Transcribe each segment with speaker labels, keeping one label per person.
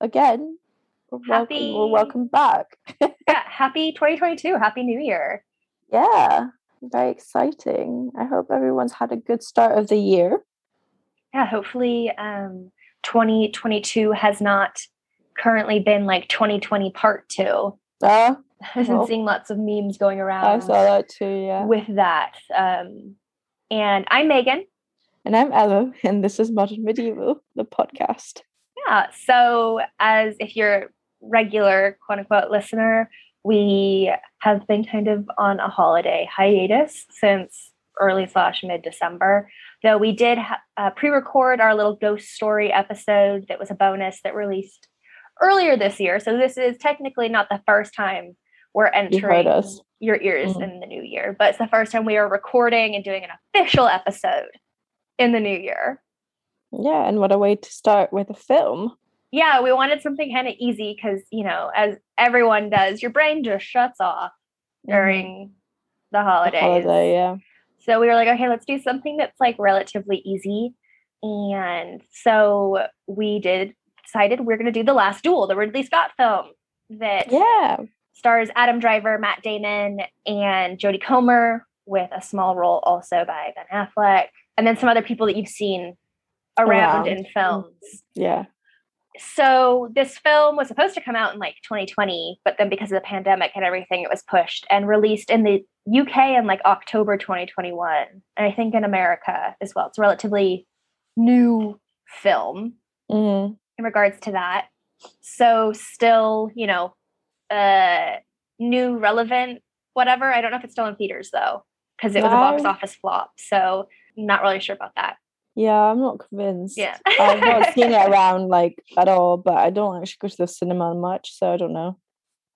Speaker 1: again.
Speaker 2: Happy-
Speaker 1: Welcome, or welcome back.
Speaker 2: yeah, happy 2022. Happy New Year.
Speaker 1: yeah, very exciting. I hope everyone's had a good start of the year.
Speaker 2: Yeah, hopefully um 2022 has not currently been like 2020 part 2.
Speaker 1: Uh,
Speaker 2: I've been
Speaker 1: Well,
Speaker 2: seeing lots of memes going around.
Speaker 1: I saw that too, yeah.
Speaker 2: with that. Um and I'm Megan.
Speaker 1: And I'm Ella, and this is Modern Medieval, the podcast.
Speaker 2: Yeah. So, as if you're regular quote unquote listener, we have been kind of on a holiday hiatus since early slash mid December. Though we did uh, pre record our little ghost story episode that was a bonus that released earlier this year. So, this is technically not the first time we're entering
Speaker 1: us.
Speaker 2: your ears
Speaker 1: Mhm.
Speaker 2: in the new year, but it's the first time we are recording and doing an official episode in the new year.
Speaker 1: Yeah, and what a way to start with a film.
Speaker 2: yeah, we wanted something kind of easy because, you know, as everyone does, your brain just shuts off mm-hmm. during the
Speaker 1: The
Speaker 2: holidays.
Speaker 1: holiday, yeah.
Speaker 2: So we were like, okay, let's do something that's like relatively easy. And so we did decided we're going to do The Last Duel, the Ridley Scott film that
Speaker 1: Yeah.
Speaker 2: stars Adam Driver, Matt Damon, and Jodie Comer with a small role also by Ben Affleck. And then some other people that you've seen around,
Speaker 1: Around.
Speaker 2: in films
Speaker 1: Yeah.
Speaker 2: so this film was supposed to come out in like 2020 but then because of the pandemic and everything it was pushed and released in the uk in like october 2021 and i think in america as well it's a relatively new film
Speaker 1: Mhm.
Speaker 2: in regards to that so still you know uh new relevant whatever i don't know if it's still in theaters though because it was a box office flop so not really sure about that
Speaker 1: Yeah, I'm not convinced.
Speaker 2: yeah
Speaker 1: I've not seen it around like at all, but I don't actually go to the cinema much, so I don't know.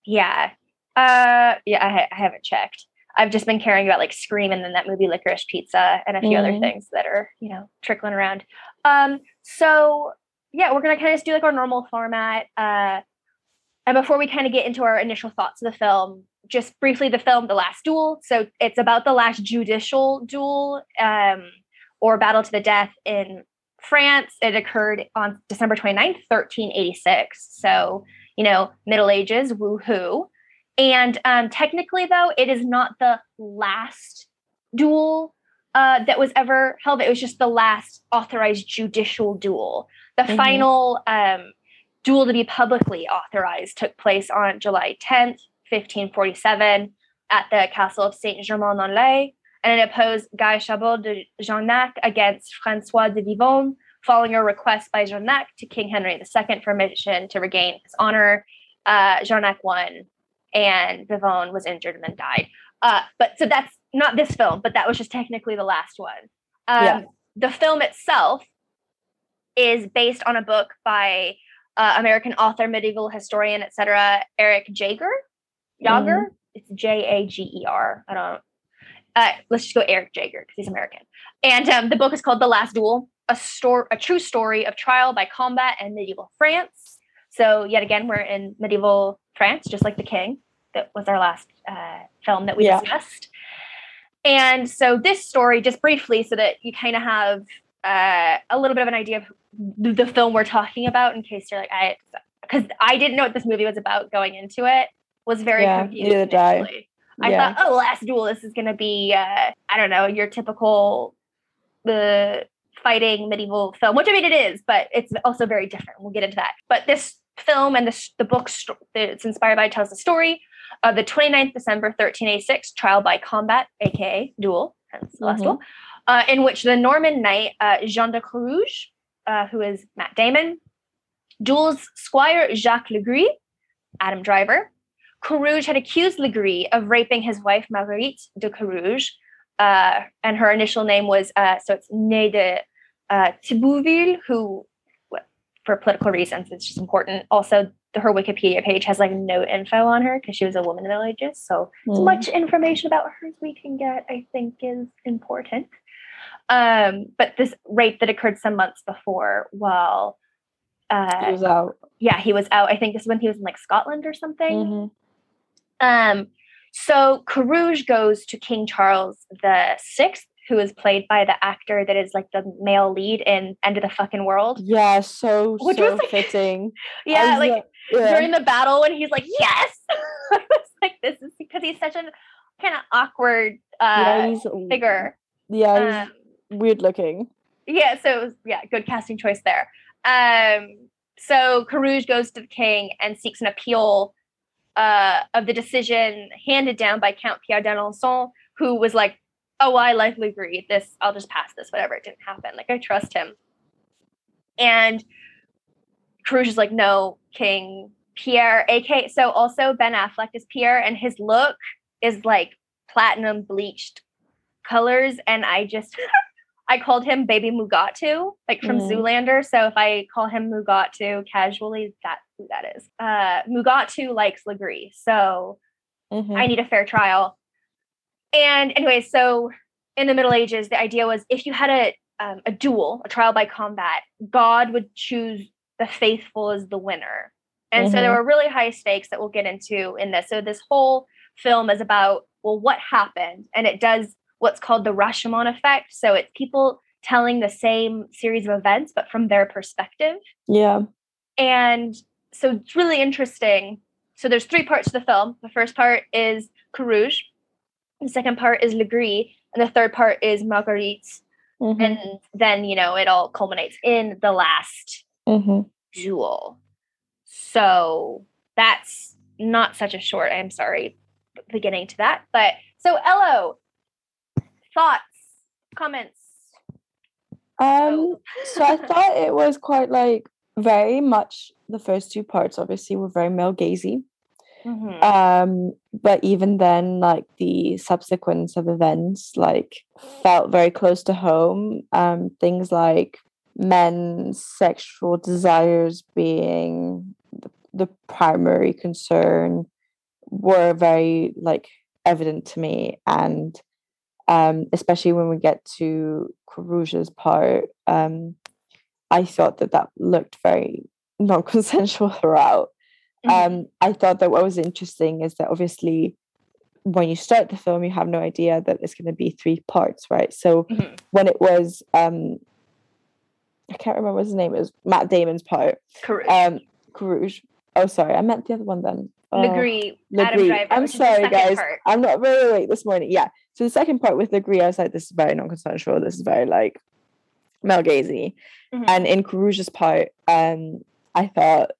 Speaker 2: Yeah. Uh yeah, I, ha- I haven't checked. I've just been caring about like Scream and then that movie Licorice Pizza and a few other
Speaker 1: Mhm.
Speaker 2: things that are, you know, trickling around. Um so yeah, we're going to kind of just do like our normal format uh and before we kind of get into our initial thoughts of the film, just briefly the film The Last Duel. So it's about the last judicial duel um or battle to the death in France. It occurred on December 29th, 1386. So, you know, Middle Ages, woohoo. And um, technically, though, it is not the last duel uh, that was ever held. It was just the last authorized judicial duel. The
Speaker 1: Mhm.
Speaker 2: final um, duel to be publicly authorized took place on July 10th, 1547, at the castle of Saint Germain-en-Laye, and it opposed Guy Chabot de Jarnac against Francois de Vivonne, following a request by Jarnac to King Henry II for permission to regain his honor. Uh, Jarnac won, and Vivonne was injured and then died. Uh, but so that's not this film, but that was just technically the last one. Um,
Speaker 1: Yeah.
Speaker 2: The film itself is based on a book by uh, American author, medieval historian, etc., Eric Jager. Jager. It's J A G E R. I don't. Uh, let's just go Eric Jager because he's American. And um, the book is called The Last Duel, a story, a true story of trial by combat in medieval France. So yet again, we're in medieval France, just like The King. That was our last uh, film that we
Speaker 1: Yeah.
Speaker 2: discussed. And so this story, just briefly, so that you kind of have uh, a little bit of an idea of the, the film we're talking about, in case you're like, I, because I didn't know what this movie was about going into it. Was very
Speaker 1: Yeah,
Speaker 2: confused.
Speaker 1: neither did I.
Speaker 2: I
Speaker 1: yeah.
Speaker 2: thought, oh, Last Duel, this is going to be, uh, I don't know, your typical the fighting medieval film, which I mean it is, but it's also very different. We'll get into that. But this film and the, the book sto- that it's inspired by tells the story of the 29th December 1386 trial by combat, aka duel, hence the last
Speaker 1: Mhm.
Speaker 2: duel, uh, in which the Norman knight uh, Jean de Carouge, uh, who is Matt Damon, duels Squire Jacques Legris, Adam Driver. Carouge had accused Legris of raping his wife Marguerite de Carouge, uh, and her initial name was uh, so it's Née de uh, Thibouville, who, for political reasons, it's just important. Also, her Wikipedia page has like no info on her because she was a woman in the Middle Ages. So as
Speaker 1: Mm.
Speaker 2: much information about her as we can get, I think, is important. Um, but this rape that occurred some months before, while uh,
Speaker 1: He was out.
Speaker 2: yeah, he was out. I think this is when he was in like Scotland or something.
Speaker 1: Mhm.
Speaker 2: Um, so Carouge goes to King Charles the Sixth who is played by the actor that is like the male lead in End of the Fucking World.
Speaker 1: Yeah, so
Speaker 2: Which
Speaker 1: so
Speaker 2: was, like-
Speaker 1: fitting.
Speaker 2: Yeah,
Speaker 1: I
Speaker 2: like
Speaker 1: yeah.
Speaker 2: during the battle when he's like, yes, I was like this is because he's such a kind of awkward uh,
Speaker 1: he's
Speaker 2: figure.
Speaker 1: yeah,
Speaker 2: Um,
Speaker 1: weird looking.
Speaker 2: yeah, so it was yeah, good casting choice there. Um, so Carouge goes to the king and seeks an appeal uh, of the decision handed down by Count Pierre d'Alençon, who was like, "Oh, I like Legris. This, I'll just pass this. Whatever, it didn't happen. Like I trust him." And Carouge is like, "No, King Pierre, aka." So also Ben Affleck is Pierre, and his look is like platinum bleached colors, and I just. I called him Baby Mugatu, like from
Speaker 1: Mhm.
Speaker 2: Zoolander. So if I call him Mugatu casually, that's who that is. Uh, Mugatu likes Legris, so
Speaker 1: Mhm.
Speaker 2: I need a fair trial. And anyway, so in the Middle Ages, the idea was if you had a um, a duel, a trial by combat, God would choose the faithful as the winner. And so there
Speaker 1: Mhm.
Speaker 2: were really high stakes that we'll get into in this. So this whole film is about well, what happened, and it does what's called the Rashomon effect. So it's people telling the same series of events, but from their perspective.
Speaker 1: yeah.
Speaker 2: And so it's really interesting. So there's three parts to the film. The first part is Carouge. The second part is Legris. And the third part is Marguerite.
Speaker 1: Mhm.
Speaker 2: And then, you know, it all culminates in the last
Speaker 1: Mhm.
Speaker 2: duel. So that's not such a short, I'm sorry, beginning to that. But so Ello, thoughts, comments.
Speaker 1: Um, so I thought it was quite like very much the first two parts obviously were very male gazy.
Speaker 2: Mhm.
Speaker 1: Um, but even then, like the subsequence of events, like felt very close to home. Um, things like men's sexual desires being the, the primary concern were very like evident to me and um especially when we get to Carouge's part um I thought that that looked very non-consensual throughout
Speaker 2: Mhm.
Speaker 1: um, I thought that what was interesting is that obviously when you start the film, you have no idea that it's going to be three parts, right? So
Speaker 2: Mhm.
Speaker 1: when it was, um, I can't remember his name, it was Matt Damon's part,
Speaker 2: Carouge.
Speaker 1: um. Oh, sorry, I meant the other one then. Oh,
Speaker 2: Legris, Adam
Speaker 1: Legris.
Speaker 2: Driver.
Speaker 1: I'm
Speaker 2: which is the
Speaker 1: sorry, guys.
Speaker 2: part.
Speaker 1: I'm not very late this morning. Yeah. So the second part with Legris, I was like, this is very non-consensual. This is very like male gazy.
Speaker 2: Mhm.
Speaker 1: And in Carouge's part, um, I thought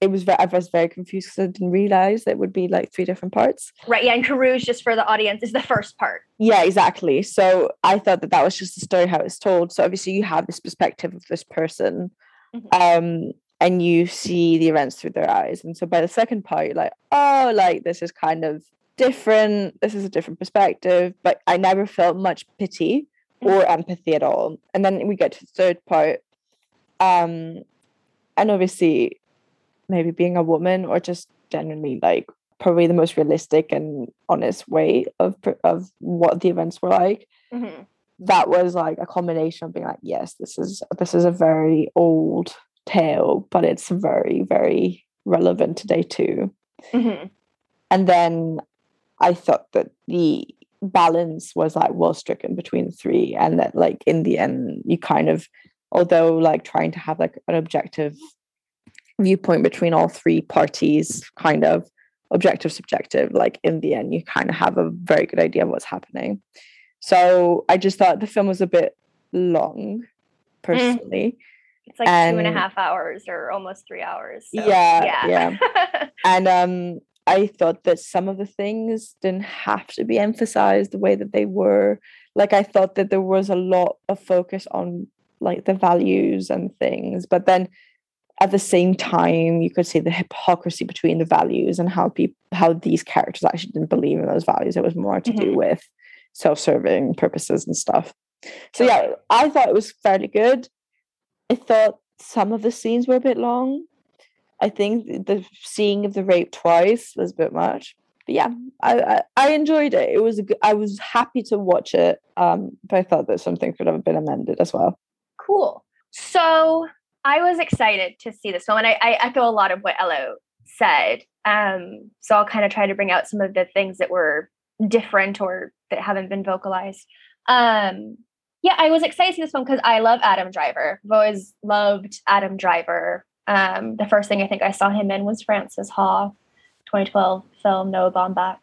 Speaker 1: it was very, I was very confused because I didn't realize it would be like three different parts.
Speaker 2: Right, yeah, and Carouge, just for the audience, is the first part.
Speaker 1: Yeah, exactly. So I thought that that was just the story how it's told. So obviously you have this perspective of this person,
Speaker 2: Mhm.
Speaker 1: um, and you see the events through their eyes. And so by the second part, you're like, oh, like this is kind of different. This is a different perspective. But I never felt much pity or empathy at all. And then we get to the third part, um, and obviously maybe being a woman or just genuinely like probably the most realistic and honest way of of what the events were like
Speaker 2: Mhm.
Speaker 1: that was like a combination of being like yes this is this is a very old tale but it's very very relevant today too
Speaker 2: Mhm.
Speaker 1: and then i thought that the balance was like well stricken between the three and that like in the end you kind of although like trying to have like an objective viewpoint between all three parties kind of objective subjective like in the end you kind of have a very good idea of what's happening so i just thought the film was a bit long personally
Speaker 2: It's like two and a
Speaker 1: And-
Speaker 2: half hours or almost three hours. so,
Speaker 1: Yeah,
Speaker 2: yeah.
Speaker 1: and um i thought that some of the things didn't have to be emphasized the way that they were. Like i thought that there was a lot of focus on like the values and things but then at the same time you could see the hypocrisy between the values and how people how these characters actually didn't believe in those values. It was more to do
Speaker 2: Mhm.
Speaker 1: with self-serving purposes and stuff. So yeah i thought it was fairly good. I thought some of the scenes were a bit long I think the seeing of the rape twice was a bit much. But yeah, I, I, I enjoyed it. It was good, I was happy to watch it. Um, but I thought that some things could have been amended as well.
Speaker 2: cool. So I was excited to see this film, and I, I echo a lot of what Ello said. Um, so I'll kind of try to bring out some of the things that were different or that haven't been vocalized. Um, yeah, I was excited to see this one because I love Adam Driver. I've always loved Adam Driver. Um, the first thing I think I saw him in was Frances Ha, 2012 film Noah Baumbach.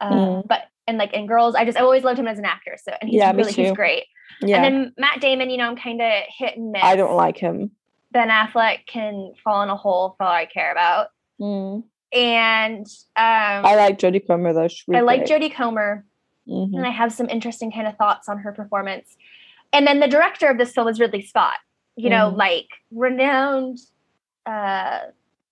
Speaker 2: Um, mm. But and like in Girls, I just I always loved him as an actor. So and he's yeah, really he's great. Yeah. And then Matt Damon, you know, I'm kind of hit and miss.
Speaker 1: I don't like him.
Speaker 2: Ben Affleck can fall in a hole for all I care about. Mm. And um,
Speaker 1: I like Jodie Comer though.
Speaker 2: I like Jodie Comer, mm-hmm. and I have some interesting kind of thoughts on her performance. And then the director of this film is Ridley Scott. You know, mm. like renowned uh,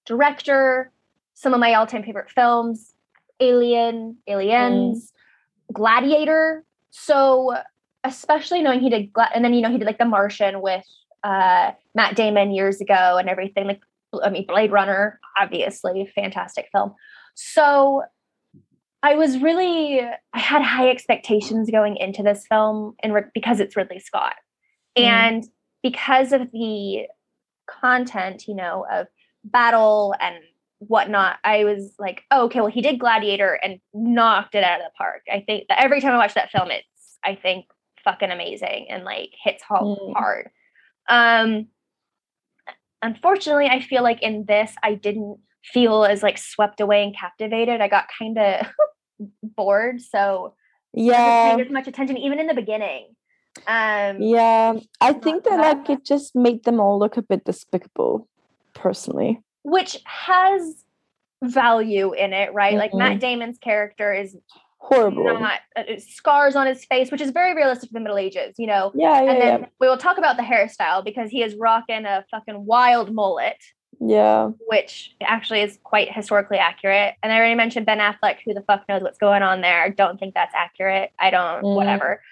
Speaker 2: director. Some of my all-time favorite films: Alien, Aliens, mm. Gladiator. So, especially knowing he did, and then you know he did like The Martian with uh, Matt Damon years ago and everything. Like, I mean, Blade Runner, obviously, fantastic film. So I was really, I had high expectations going into this film, and re- because it's Ridley Scott, mm. and because of the content, you know, of battle and whatnot, I was like, oh, okay, well, he did Gladiator and knocked it out of the park. I think that every time I watch that film, it's, I think, fucking amazing and like hits home mm. hard. Um, unfortunately, I feel like in this, I didn't feel as like swept away and captivated. I got kind of bored, so
Speaker 1: yeah, I didn't pay
Speaker 2: as much attention even in the beginning. Um,
Speaker 1: yeah, I think that like it just made them all look a bit despicable, personally.
Speaker 2: Which has value in it, right? Mm-hmm. Like Matt mm-hmm. Damon's character is
Speaker 1: horrible
Speaker 2: not uh, scars on his face which is very realistic for the middle ages you know
Speaker 1: yeah, yeah
Speaker 2: and
Speaker 1: then
Speaker 2: yeah. we will talk about the hairstyle because he is rocking a fucking wild mullet
Speaker 1: yeah
Speaker 2: which actually is quite historically accurate and i already mentioned ben affleck who the fuck knows what's going on there i don't think that's accurate i don't mm. whatever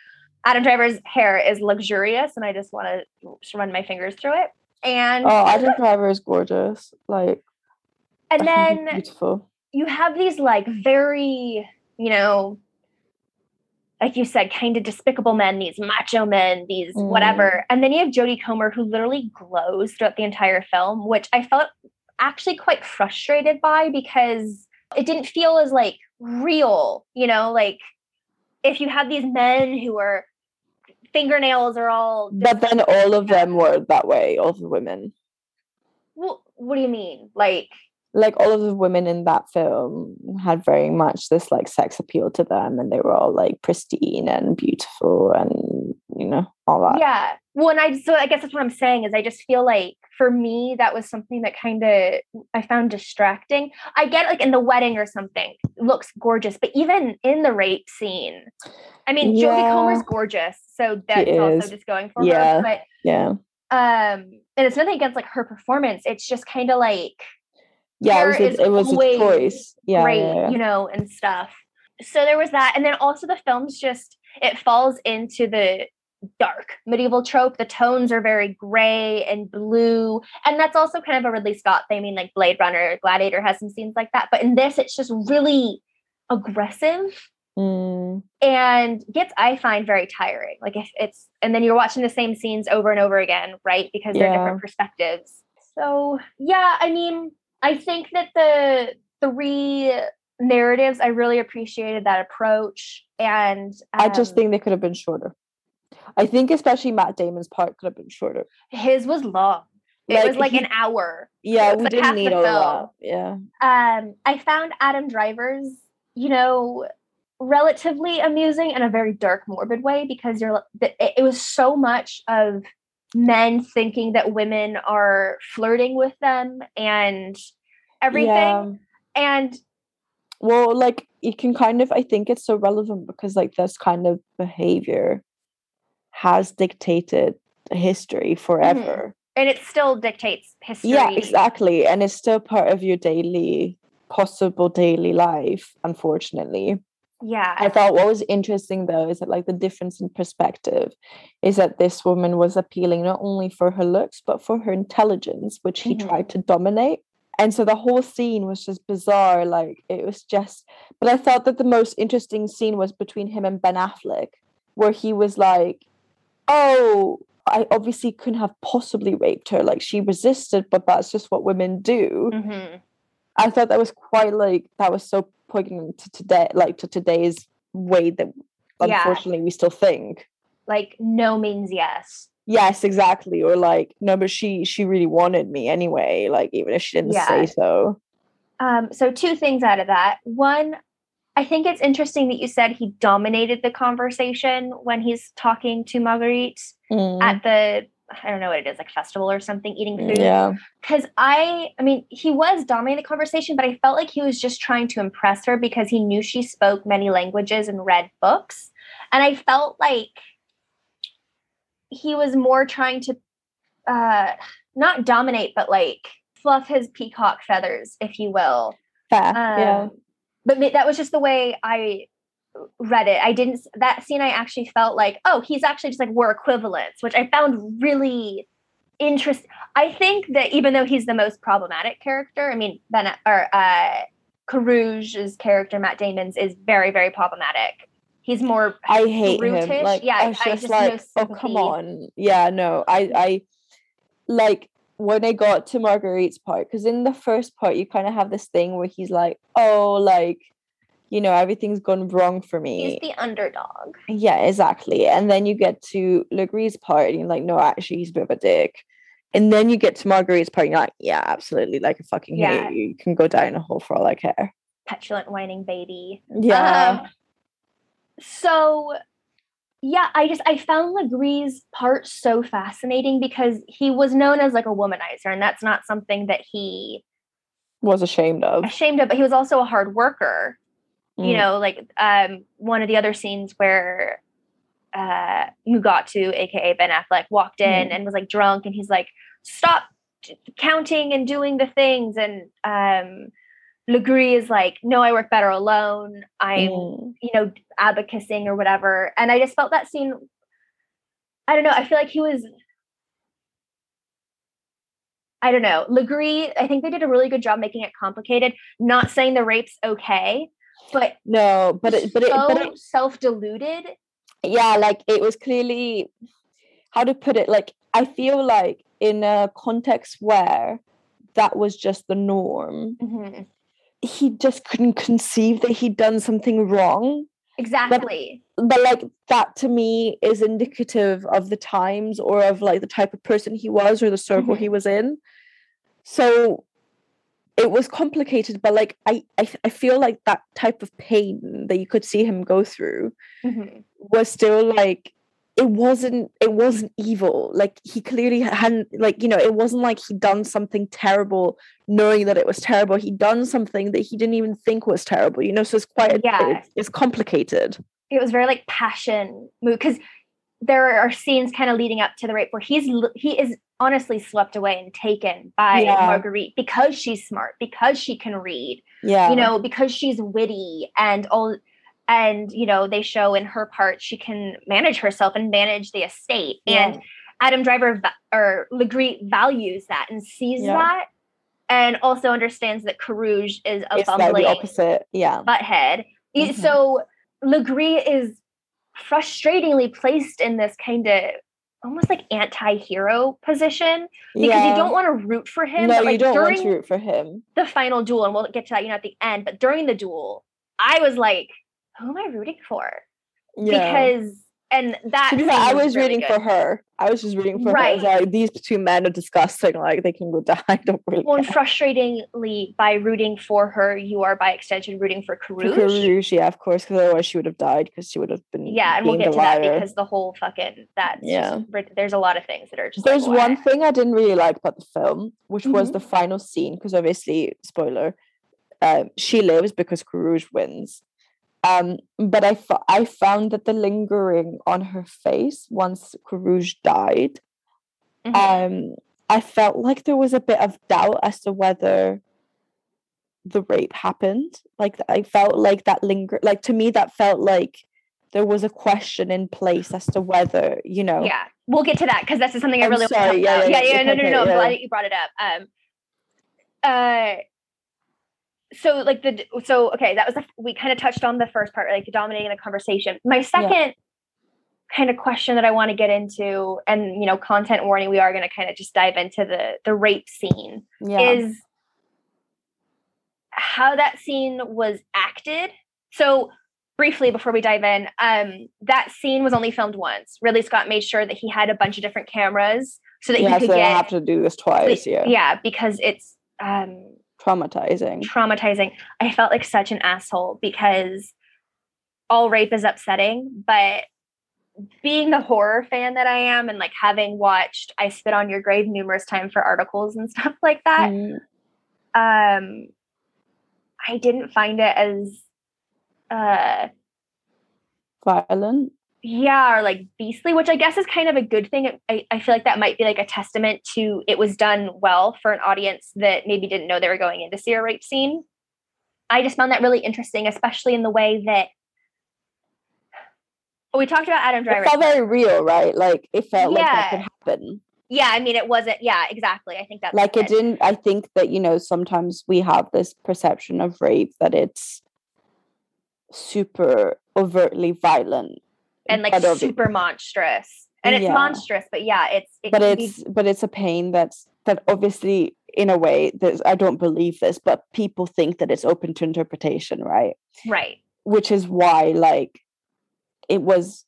Speaker 2: adam driver's hair is luxurious and i just want to run my fingers through it and
Speaker 1: oh adam driver is gorgeous like
Speaker 2: and then
Speaker 1: beautiful
Speaker 2: you have these like very you know, like you said, kind of despicable men, these macho men, these mm. whatever. And then you have Jodie Comer who literally glows throughout the entire film, which I felt actually quite frustrated by because it didn't feel as like real, you know, like if you have these men who are fingernails are all
Speaker 1: But then all of them were that way, all the women.
Speaker 2: Well, what do you mean? Like
Speaker 1: like all of the women in that film had very much this like sex appeal to them and they were all like pristine and beautiful and you know all that
Speaker 2: yeah well and i so i guess that's what i'm saying is i just feel like for me that was something that kind of i found distracting i get like in the wedding or something looks gorgeous but even in the rape scene i mean yeah. jodie comer's gorgeous so that's also just going for
Speaker 1: yeah.
Speaker 2: her but
Speaker 1: yeah
Speaker 2: um and it's nothing against like her performance it's just kind of like
Speaker 1: yeah, it was, a, it was a choice. Yeah,
Speaker 2: great,
Speaker 1: yeah, yeah.
Speaker 2: you know, and stuff. So there was that, and then also the film's just it falls into the dark medieval trope. The tones are very gray and blue, and that's also kind of a Ridley Scott thing. I mean, like Blade Runner, Gladiator has some scenes like that, but in this, it's just really aggressive.
Speaker 1: Mm.
Speaker 2: And gets I find very tiring. Like if it's and then you're watching the same scenes over and over again, right? Because they're different perspectives. So yeah, I mean, I think that the three narratives, I really appreciated that approach. And
Speaker 1: um, I just um think they could have been shorter. I think especially Matt Damon's part could have been shorter.
Speaker 2: His was long. It like, was like he, an hour.
Speaker 1: Yeah, we like didn't need a that. Yeah.
Speaker 2: Um, I found Adam Driver's, you know, relatively amusing in a very dark, morbid way because you're. It was so much of men thinking that women are flirting with them and everything. Yeah. And
Speaker 1: well, like you can kind of I think it's so relevant because like this kind of behavior has dictated history forever. Mm-hmm.
Speaker 2: And it still dictates history.
Speaker 1: Yeah, exactly. And it's still part of your daily possible daily life, unfortunately
Speaker 2: yeah
Speaker 1: i thought what was interesting though is that like the difference in perspective is that this woman was appealing not only for her looks but for her intelligence which he mm-hmm. tried to dominate and so the whole scene was just bizarre like it was just but i thought that the most interesting scene was between him and ben affleck where he was like oh i obviously couldn't have possibly raped her like she resisted but that's just what women do
Speaker 2: mm-hmm.
Speaker 1: i thought that was quite like that was so poignant to today, like to today's way that unfortunately yeah. we still think.
Speaker 2: like no means yes.
Speaker 1: Yes, exactly. Or like, no, but she she really wanted me anyway, like even if she didn't
Speaker 2: Yeah.
Speaker 1: say so.
Speaker 2: Um, so two things out of that. One, I think it's interesting that you said he dominated the conversation when he's talking to Marguerite
Speaker 1: Mm,
Speaker 2: at the I don't know what it is, like festival or something, eating food.
Speaker 1: yeah.
Speaker 2: Because I, I mean, he was dominating the conversation, but I felt like he was just trying to impress her because he knew she spoke many languages and read books. And I felt like he was more trying to uh not dominate, but like fluff his peacock feathers, if you will.
Speaker 1: Fair.
Speaker 2: Um,
Speaker 1: yeah.
Speaker 2: But that was just the way I read it. I didn't that scene. I actually felt like, oh, he's actually just like we're equivalents, which I found really interesting. I think that even though he's the most problematic character, I mean, Ben or uh, Carouge's character, Matt Damon's, is very very problematic. He's more
Speaker 1: I hate him.
Speaker 2: brutish.
Speaker 1: Like,
Speaker 2: Yeah,
Speaker 1: I
Speaker 2: I-
Speaker 1: was
Speaker 2: I
Speaker 1: just
Speaker 2: just no
Speaker 1: like, oh come on. Yeah, no, I, I, like when I got to Marguerite's part, because in the first part you kind of have this thing where he's like, oh, like, you know, everything's gone wrong for me.
Speaker 2: he's the underdog.
Speaker 1: Yeah, exactly. And then you get to Legris's part, and you're like, no, actually, he's a bit of a dick. And then you get to Marguerite's part, and you're like, yeah, absolutely, like I fucking
Speaker 2: Yeah.
Speaker 1: hate you. You can go down a hole for all I care.
Speaker 2: Petulant whining baby.
Speaker 1: Yeah.
Speaker 2: Um, so yeah, I just I found Legris's part so fascinating because he was known as like a womanizer, and that's not something that he
Speaker 1: was ashamed of.
Speaker 2: ashamed of, but he was also a hard worker. You
Speaker 1: Mm.
Speaker 2: know, like um one of the other scenes where uh Mugatu, aka Ben Affleck, walked in
Speaker 1: Mm.
Speaker 2: and was like drunk and he's like, stop counting and doing the things and um Legris is like, no, I work better alone. I'm
Speaker 1: Mm.
Speaker 2: you know, abacusing or whatever. And I just felt that scene. I don't know. I feel like he was. I don't know. Legris, I think they did a really good job making it complicated. Not saying the rape's okay, but
Speaker 1: No, but it, but it,
Speaker 2: so
Speaker 1: but it,
Speaker 2: self-deluded.
Speaker 1: yeah, like it was clearly how to put it. Like I feel like in a context where that was just the norm,
Speaker 2: Mhm.
Speaker 1: He just couldn't conceive that he'd done something wrong.
Speaker 2: Exactly.
Speaker 1: but like that to me is indicative of the times or of like the type of person he was or the circle he was in so it was complicated but like I, I i feel like that type of pain that you could see him go through
Speaker 2: Mhm.
Speaker 1: was still like it wasn't it wasn't evil like he clearly hadn't like you know it wasn't like he'd done something terrible knowing that it was terrible he'd done something that he didn't even think was terrible you know so it's quite
Speaker 2: Yeah.
Speaker 1: it's, it's complicated
Speaker 2: It was very like passion move because there are scenes kind of leading up to the rape where he's he is honestly swept away and taken by
Speaker 1: Yeah.
Speaker 2: Marguerite because she's smart, because she can read,
Speaker 1: yeah
Speaker 2: you know, because she's witty and all and you know, they show in her part she can manage herself and manage the estate. And Adam Driver or Legris values that and sees
Speaker 1: Yeah.
Speaker 2: that and also understands that Carouge is a
Speaker 1: it's
Speaker 2: bumbling
Speaker 1: the opposite yeah
Speaker 2: butthead.
Speaker 1: Mhm.
Speaker 2: So Legris is frustratingly placed in this kind of almost like anti-hero position because
Speaker 1: yeah.
Speaker 2: you don't want to root for him.
Speaker 1: no
Speaker 2: like
Speaker 1: you don't want to root for him
Speaker 2: the final duel, and we'll get to that, you know, at the end. But during the duel, I was like, "Who am I rooting for?"
Speaker 1: yeah
Speaker 2: Because and that
Speaker 1: to be fair, I was
Speaker 2: really
Speaker 1: rooting
Speaker 2: good.
Speaker 1: for her. I was just rooting for her. I was like, these two men are disgusting. Like they can go die. Don't really
Speaker 2: Well,
Speaker 1: care.
Speaker 2: frustratingly, by rooting for her, you are by extension rooting for
Speaker 1: For
Speaker 2: Carouge.
Speaker 1: Carouge, yeah, of course, because otherwise she would have died because she would have been
Speaker 2: Yeah, and we'll get to that because the whole fucking that's
Speaker 1: Yeah.
Speaker 2: yeah. there's a lot of things that are just
Speaker 1: There's
Speaker 2: like,
Speaker 1: one thing I didn't really like about the film, which was
Speaker 2: Mhm.
Speaker 1: the final scene, because obviously, spoiler, um, she lives because Carouge wins. Um, but I fo- I found that the lingering on her face once Carouge died,
Speaker 2: Mhm.
Speaker 1: um, I felt like there was a bit of doubt as to whether the rape happened. Like I felt like that linger, like to me, that felt like there was a question in place as to whether you know.
Speaker 2: Yeah, we'll get to that because this is something I really want to
Speaker 1: yeah, yeah,
Speaker 2: Yeah,
Speaker 1: yeah,
Speaker 2: no, no,
Speaker 1: okay,
Speaker 2: no. I'm glad that you brought it up. Um, uh, so like the so okay, that was the, we kind of touched on the first part, like dominating the conversation. My second kind of question that I want to get into, and you know, content warning, we are going to kind of just dive into the the rape scene.
Speaker 1: Yeah.
Speaker 2: is how that scene was acted. So briefly before we dive in, um, that scene was only filmed once. Ridley Scott made sure that he had a bunch of different cameras so that
Speaker 1: yeah,
Speaker 2: he could
Speaker 1: so
Speaker 2: get
Speaker 1: have to do this twice. Yeah,
Speaker 2: yeah, because it's um,
Speaker 1: traumatizing.
Speaker 2: traumatizing. I felt like such an asshole because all rape is upsetting, but being the horror fan that I am and like having watched I Spit on Your Grave numerous times for articles and stuff like that,
Speaker 1: Mm,
Speaker 2: um I didn't find it as uh
Speaker 1: violent.
Speaker 2: Yeah or like beastly which i guess is kind of a good thing. I, I feel like that might be like a testament to it was done well for an audience that maybe didn't know they were going in to see a rape scene. I just found that really interesting especially in the way that we talked about adam driver.
Speaker 1: It felt very real, right? Like it felt like that could happen.
Speaker 2: yeah i mean it wasn't yeah exactly. I think that's
Speaker 1: like it didn't i think that you know sometimes we have this perception of rape that it's super overtly violent
Speaker 2: and like
Speaker 1: but
Speaker 2: super monstrous. And it's
Speaker 1: Yeah.
Speaker 2: monstrous but yeah it's it
Speaker 1: but
Speaker 2: can be-
Speaker 1: it's but it's a pain that's that obviously in a way that i don't believe this but people think that it's open to interpretation right?
Speaker 2: Right.
Speaker 1: Which is why like it was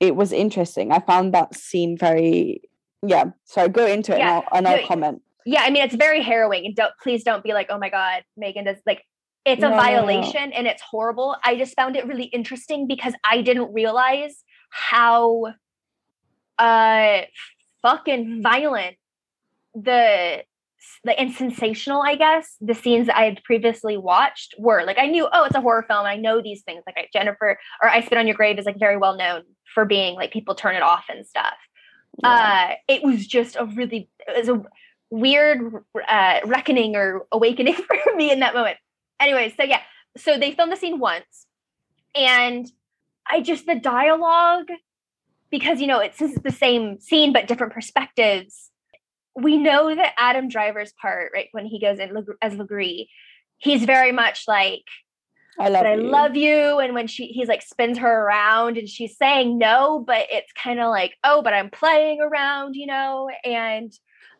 Speaker 1: it was interesting. I found that scene very yeah so go into it
Speaker 2: Yeah,
Speaker 1: and i'll, and I'll
Speaker 2: no,
Speaker 1: comment.
Speaker 2: Yeah i mean it's very harrowing and don't please don't be like oh my god megan does like it's a
Speaker 1: No, no, no.
Speaker 2: violation and it's horrible. I just found it really interesting because i didn't realize how uh fucking violent the the and sensational i guess the scenes that i had previously watched were. Like i knew oh it's a horror film. I know these things. Like I, jennifer or i spit on your grave is like very well known for being like people turn it off and stuff.
Speaker 1: Yeah.
Speaker 2: uh it was just a really it was a weird uh reckoning or awakening for me in that moment anyway so yeah so they filmed the scene once and i just the dialogue because you know it's the same scene but different perspectives we know that adam driver's part right when he goes in as legris he's very much like
Speaker 1: i love
Speaker 2: I love you. And when she he's like spins her around and she's saying no, but it's kind of like, oh, but I'm playing around, you know? And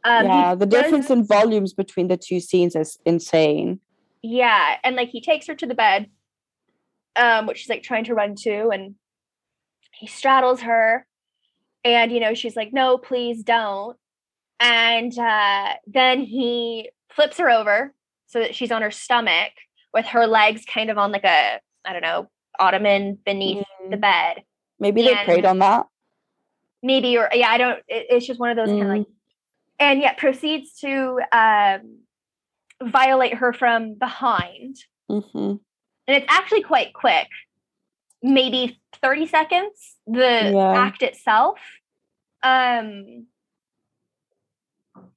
Speaker 2: um
Speaker 1: yeah the difference in volumes between the two scenes is insane
Speaker 2: yeah, and like he takes her to the bed, um, which she's like trying to run to, and he straddles her, and you know, she's like, no, please don't. And uh then he flips her over so that she's on her stomach with her legs kind of on like a, I don't know, ottoman beneath the
Speaker 1: Mm,
Speaker 2: bed.
Speaker 1: maybe they
Speaker 2: and-
Speaker 1: preyed on that
Speaker 2: maybe or yeah i don't it, it's just one of those kind of like and yet proceeds to um violate her from behind
Speaker 1: Mhm.
Speaker 2: and it's actually quite quick maybe 30 seconds the
Speaker 1: Yeah.
Speaker 2: act itself um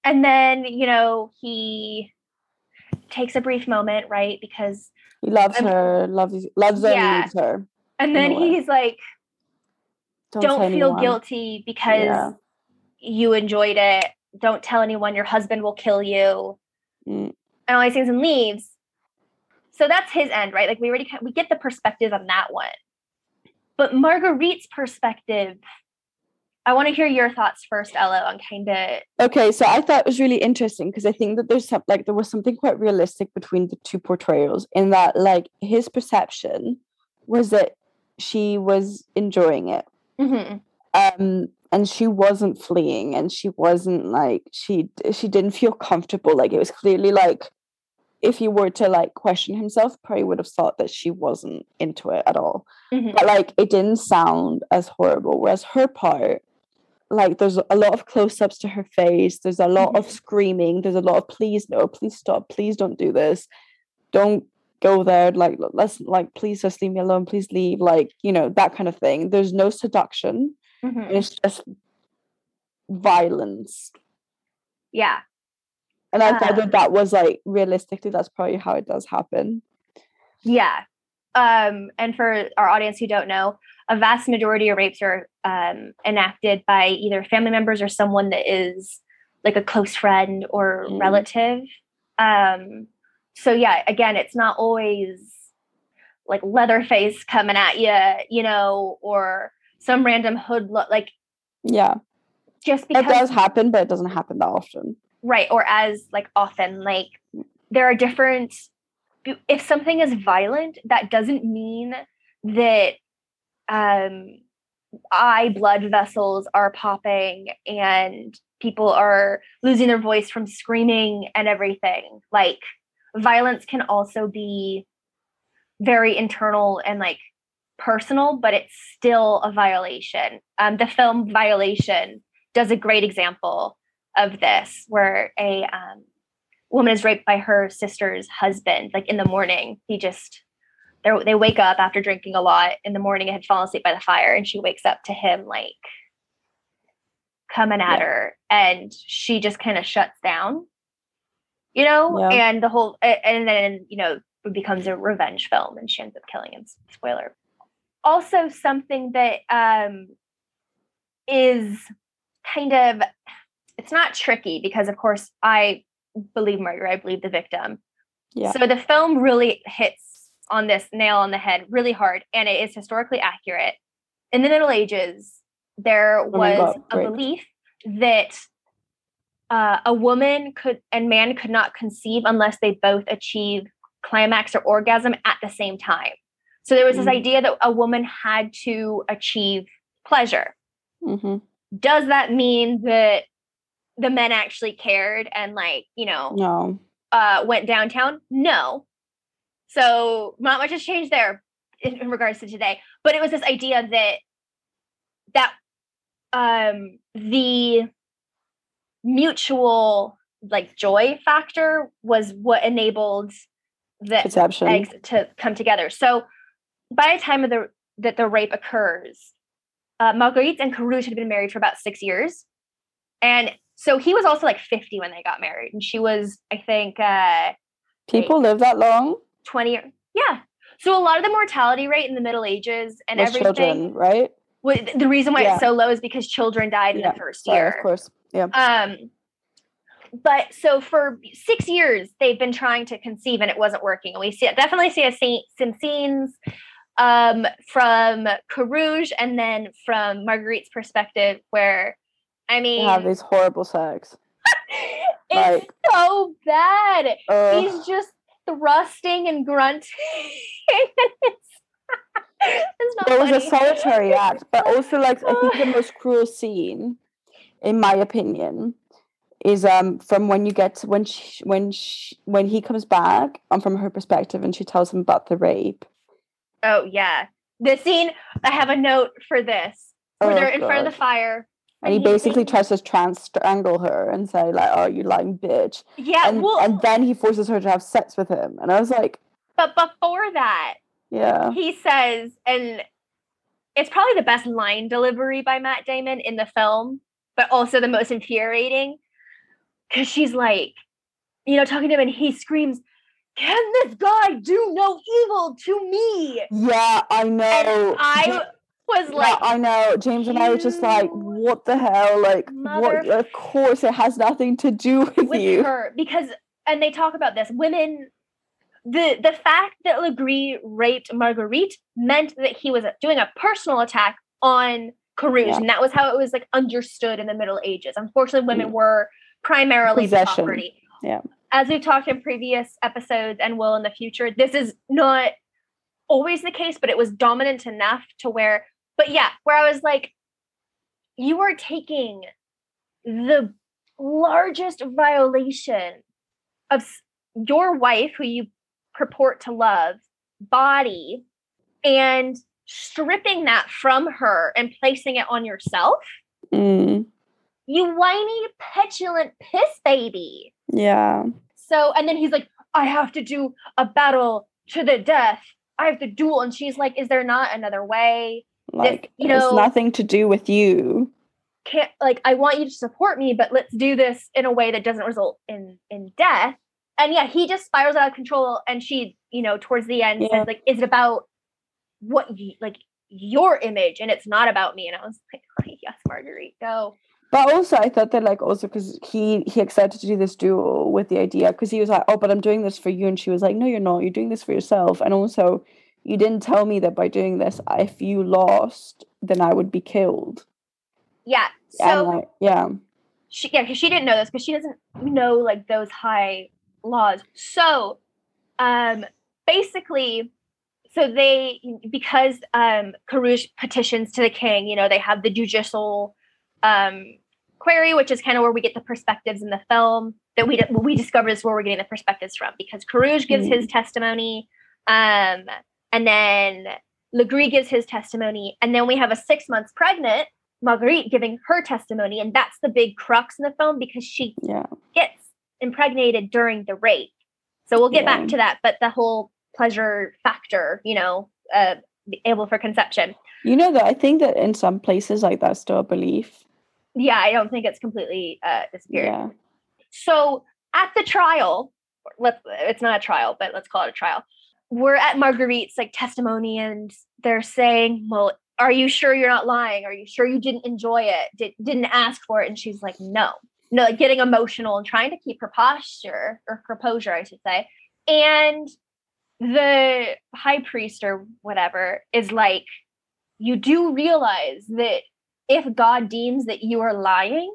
Speaker 2: and then you know he takes a brief moment right because
Speaker 1: he loves
Speaker 2: I'm-
Speaker 1: her loves loves her
Speaker 2: Yeah.
Speaker 1: needs her
Speaker 2: and then he's like
Speaker 1: don't,
Speaker 2: don't, feel
Speaker 1: anyone.
Speaker 2: guilty because
Speaker 1: Yeah.
Speaker 2: you enjoyed it. Don't tell anyone your husband will kill you.
Speaker 1: Mm.
Speaker 2: And all these things and leaves. So that's his end, right? Like we already we get the perspective on that one. But Marguerite's perspective, I want to hear your thoughts first, Ella, on kind of
Speaker 1: Okay, so I thought it was really interesting because I think that there's some like there was something quite realistic between the two portrayals in that like his perception was that she was enjoying it.
Speaker 2: Mhm.
Speaker 1: Um and she wasn't fleeing and she wasn't like she she didn't feel comfortable like it was clearly like if he were to like question himself probably would have thought that she wasn't into it at all.
Speaker 2: Mhm.
Speaker 1: but like it didn't sound as horrible. Whereas her part like there's a lot of close-ups to her face. There's a lot of
Speaker 2: Mhm.
Speaker 1: screaming. There's a lot of please no please stop. Please don't do this. Don't go there. Like let's like please just leave me alone. Please leave. Like you know that kind of thing. There's no seduction.
Speaker 2: Mhm.
Speaker 1: it's just violence.
Speaker 2: Yeah.
Speaker 1: And i thought that that was like realistically that's probably how it does happen
Speaker 2: Yeah. Um, and for our audience who don't know, a vast majority of rapes are um, enacted by either family members or someone that is like a close friend or
Speaker 1: Mm.
Speaker 2: relative. Um, so yeah, again, it's not always like Leatherface coming at you, you know, or some random hood look like
Speaker 1: yeah
Speaker 2: just
Speaker 1: it does happen but it doesn't happen that often
Speaker 2: right or as like often like there are different if something is violent that doesn't mean that um, eye blood vessels are popping and people are losing their voice from screaming and everything. Like violence can also be very internal and like personal, but it's still a violation. Um, the film Violation does a great example of this, where a um, woman is raped by her sister's husband, like in the morning. He just they wake up after drinking a lot in the morning and had fallen asleep by the fire, and she wakes up to him like coming at yeah. her, and she just kind of shuts down, you know. Yeah. And the whole and then you know it becomes a revenge film, and she ends up killing him. Spoiler. Also, something that um, is kind of it's not tricky because of course I believe murder, I believe the victim. Yeah. So the film really hits on this nail on the head really hard and it is historically accurate. In the Middle Ages, there oh was oh a belief that uh, a woman could and man could not conceive unless they both achieve climax or orgasm at the same time. So there was mm-hmm. this idea that a woman had to achieve pleasure. Mm-hmm. Does that mean that the men actually cared and like you know
Speaker 1: no.
Speaker 2: uh went downtown? No. So not much has changed there in, in regards to today but it was this idea that that um the mutual like joy factor was what enabled the Conception. eggs to come together. So by the time of the that the rape occurs uh, marguerite and carouge had been married for about six years and so he was also like 50 when they got married and she was i think uh
Speaker 1: people live that long?
Speaker 2: 20 yeah. So a lot of the mortality rate in the middle ages and everything children,
Speaker 1: right?
Speaker 2: the reason why yeah. it's so low is because children died yeah. in the first year
Speaker 1: yeah, of course yeah.
Speaker 2: Um but so for six years they've been trying to conceive and it wasn't working and we see definitely see a scene, some scenes um, from Carouge and then from Marguerite's perspective where I mean,
Speaker 1: have these horrible sex.
Speaker 2: it's like, so bad. Uh, He's just thrusting and grunting.
Speaker 1: it was a solitary act, but also like I think the most cruel scene, in my opinion, is um from when you get to when she when she when he comes back and from her perspective and she tells him about the rape.
Speaker 2: Oh yeah. The scene I have a note for this. Where oh, they're in God. front of the fire
Speaker 1: and he basically tries to trans strangle her and say like, "Oh, you lying bitch."
Speaker 2: Yeah,
Speaker 1: and,
Speaker 2: well,
Speaker 1: and then he forces her to have sex with him, and I was like,
Speaker 2: "But before that,
Speaker 1: yeah,
Speaker 2: he says, and it's probably the best line delivery by Matt Damon in the film, but also the most infuriating because she's like, you know, talking to him, and he screams, "Can this guy do no evil to me?"
Speaker 1: Yeah, I know.
Speaker 2: And I was like,
Speaker 1: I know. James and I were just like, what the hell? Like, what? Of course, it has nothing to do with,
Speaker 2: with
Speaker 1: you.
Speaker 2: her because, and they talk about this. Women, the the fact that Legris raped Marguerite meant that he was doing a personal attack on Carouge, yeah. and that was how it was like understood in the Middle Ages. Unfortunately, women mm. were primarily Possession. property.
Speaker 1: Yeah.
Speaker 2: As we've talked in previous episodes and will in the future, this is not always the case, but it was dominant enough to where but yeah, where I was like, you are taking the largest violation of your wife, who you purport to love, body, and stripping that from her and placing it on yourself.
Speaker 1: Mm.
Speaker 2: You whiny, petulant piss baby.
Speaker 1: Yeah.
Speaker 2: So, and then he's like, I have to do a battle to the death. I have to duel. And she's like, Is there not another way?
Speaker 1: Like this, you know, nothing to do with you.
Speaker 2: Can't like I want you to support me, but let's do this in a way that doesn't result in in death. And yeah, he just spirals out of control. And she, you know, towards the end yeah. says like, "Is it about what you like your image?" And it's not about me. And I was like, oh, "Yes, Marguerite, go."
Speaker 1: But also, I thought that like also because he he accepted to do this duel with the idea because he was like, "Oh, but I'm doing this for you," and she was like, "No, you're not. You're doing this for yourself." And also, you didn't tell me that by doing this, if you lost, then I would be killed.
Speaker 2: Yeah. So
Speaker 1: like, yeah.
Speaker 2: She yeah, because she didn't know this because she doesn't know like those high laws. So um basically so they because um Carrouge petitions to the king, you know, they have the judicial um query, which is kind of where we get the perspectives in the film that we we discover is where we're getting the perspectives from because Carrouge gives mm. his testimony, um, and then Legris gives his testimony, and then we have a six months pregnant Marguerite giving her testimony, and that's the big crux in the film because she
Speaker 1: yeah.
Speaker 2: gets impregnated during the rape. So we'll get yeah. back to that, but the whole pleasure factor, you know, uh, able for conception.
Speaker 1: You know that I think that in some places like that's still a belief.
Speaker 2: Yeah, I don't think it's completely uh, disappeared.
Speaker 1: Yeah.
Speaker 2: So at the trial, let's it's not a trial, but let's call it a trial. We're at Marguerite's like testimony, and they're saying, "Well, are you sure you're not lying? Are you sure you didn't enjoy it? Did, didn't ask for it?" And she's like, "No." No, like getting emotional and trying to keep her posture or her composure, I should say. And the high priest or whatever is like, you do realize that if God deems that you are lying,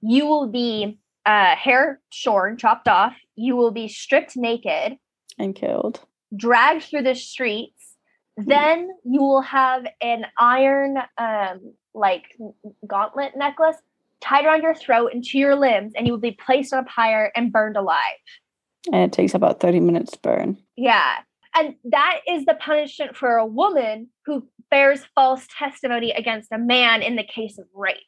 Speaker 2: you will be uh, hair shorn, chopped off, you will be stripped naked
Speaker 1: and killed,
Speaker 2: dragged through the streets. Then you will have an iron, um, like gauntlet necklace tied around your throat and to your limbs, and you will be placed on a pyre and burned alive.
Speaker 1: And it takes about 30 minutes to burn.
Speaker 2: Yeah. And that is the punishment for a woman who bears false testimony against a man in the case of rape.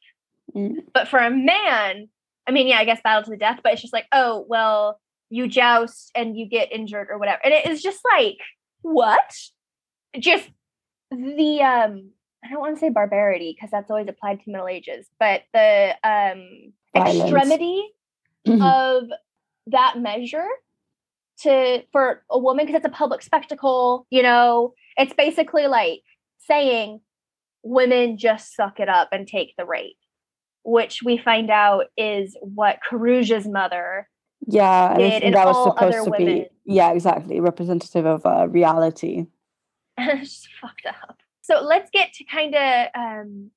Speaker 2: Mm. But for a man, I mean, yeah, I guess battle to the death, but it's just like, oh, well, you joust and you get injured or whatever. And it is just like, what? Just the um I don't want to say barbarity because that's always applied to Middle Ages, but the um extremity mm-hmm. of that measure to for a woman because it's a public spectacle you know it's basically like saying women just suck it up and take the rape which we find out is what Carrouge's mother
Speaker 1: yeah and that was supposed to women. be yeah exactly representative of uh, reality
Speaker 2: it's just fucked up so let's get to kind of um,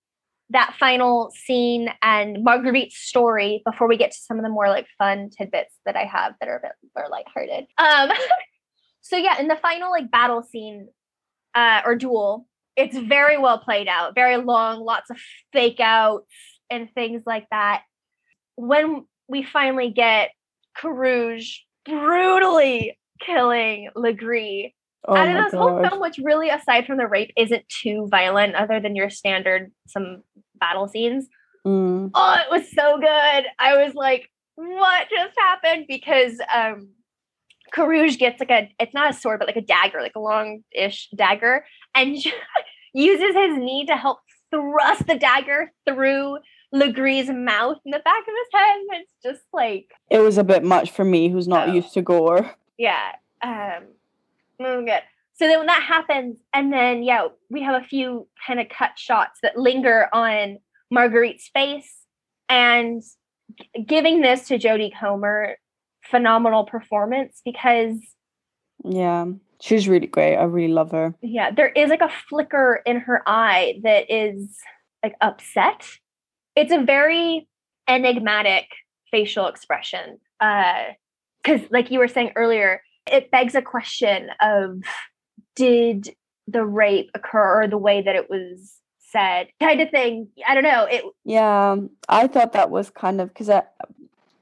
Speaker 2: that final scene and Marguerite's story before we get to some of the more like fun tidbits that I have that are a bit more lighthearted. Um, so yeah, in the final like battle scene uh, or duel, it's very well played out, very long, lots of fake outs and things like that. When we finally get Carrouge brutally killing Legris, Oh and this whole film, which really, aside from the rape, isn't too violent, other than your standard some battle scenes. Mm. Oh, it was so good. I was like, what just happened? Because um gets like a it's not a sword, but like a dagger, like a long-ish dagger, and uses his knee to help thrust the dagger through Legris's mouth in the back of his head. It's just like
Speaker 1: it was a bit much for me who's not oh. used to gore.
Speaker 2: Yeah. Um oh, good. So then when that happens, and then yeah, we have a few kind of cut shots that linger on Marguerite's face and giving this to Jodie Comer phenomenal performance because
Speaker 1: yeah she's really great i really love her
Speaker 2: yeah there is like a flicker in her eye that is like upset it's a very enigmatic facial expression uh because like you were saying earlier it begs a question of did the rape occur or the way that it was said kind of thing. I don't know it
Speaker 1: yeah i thought that was kind of because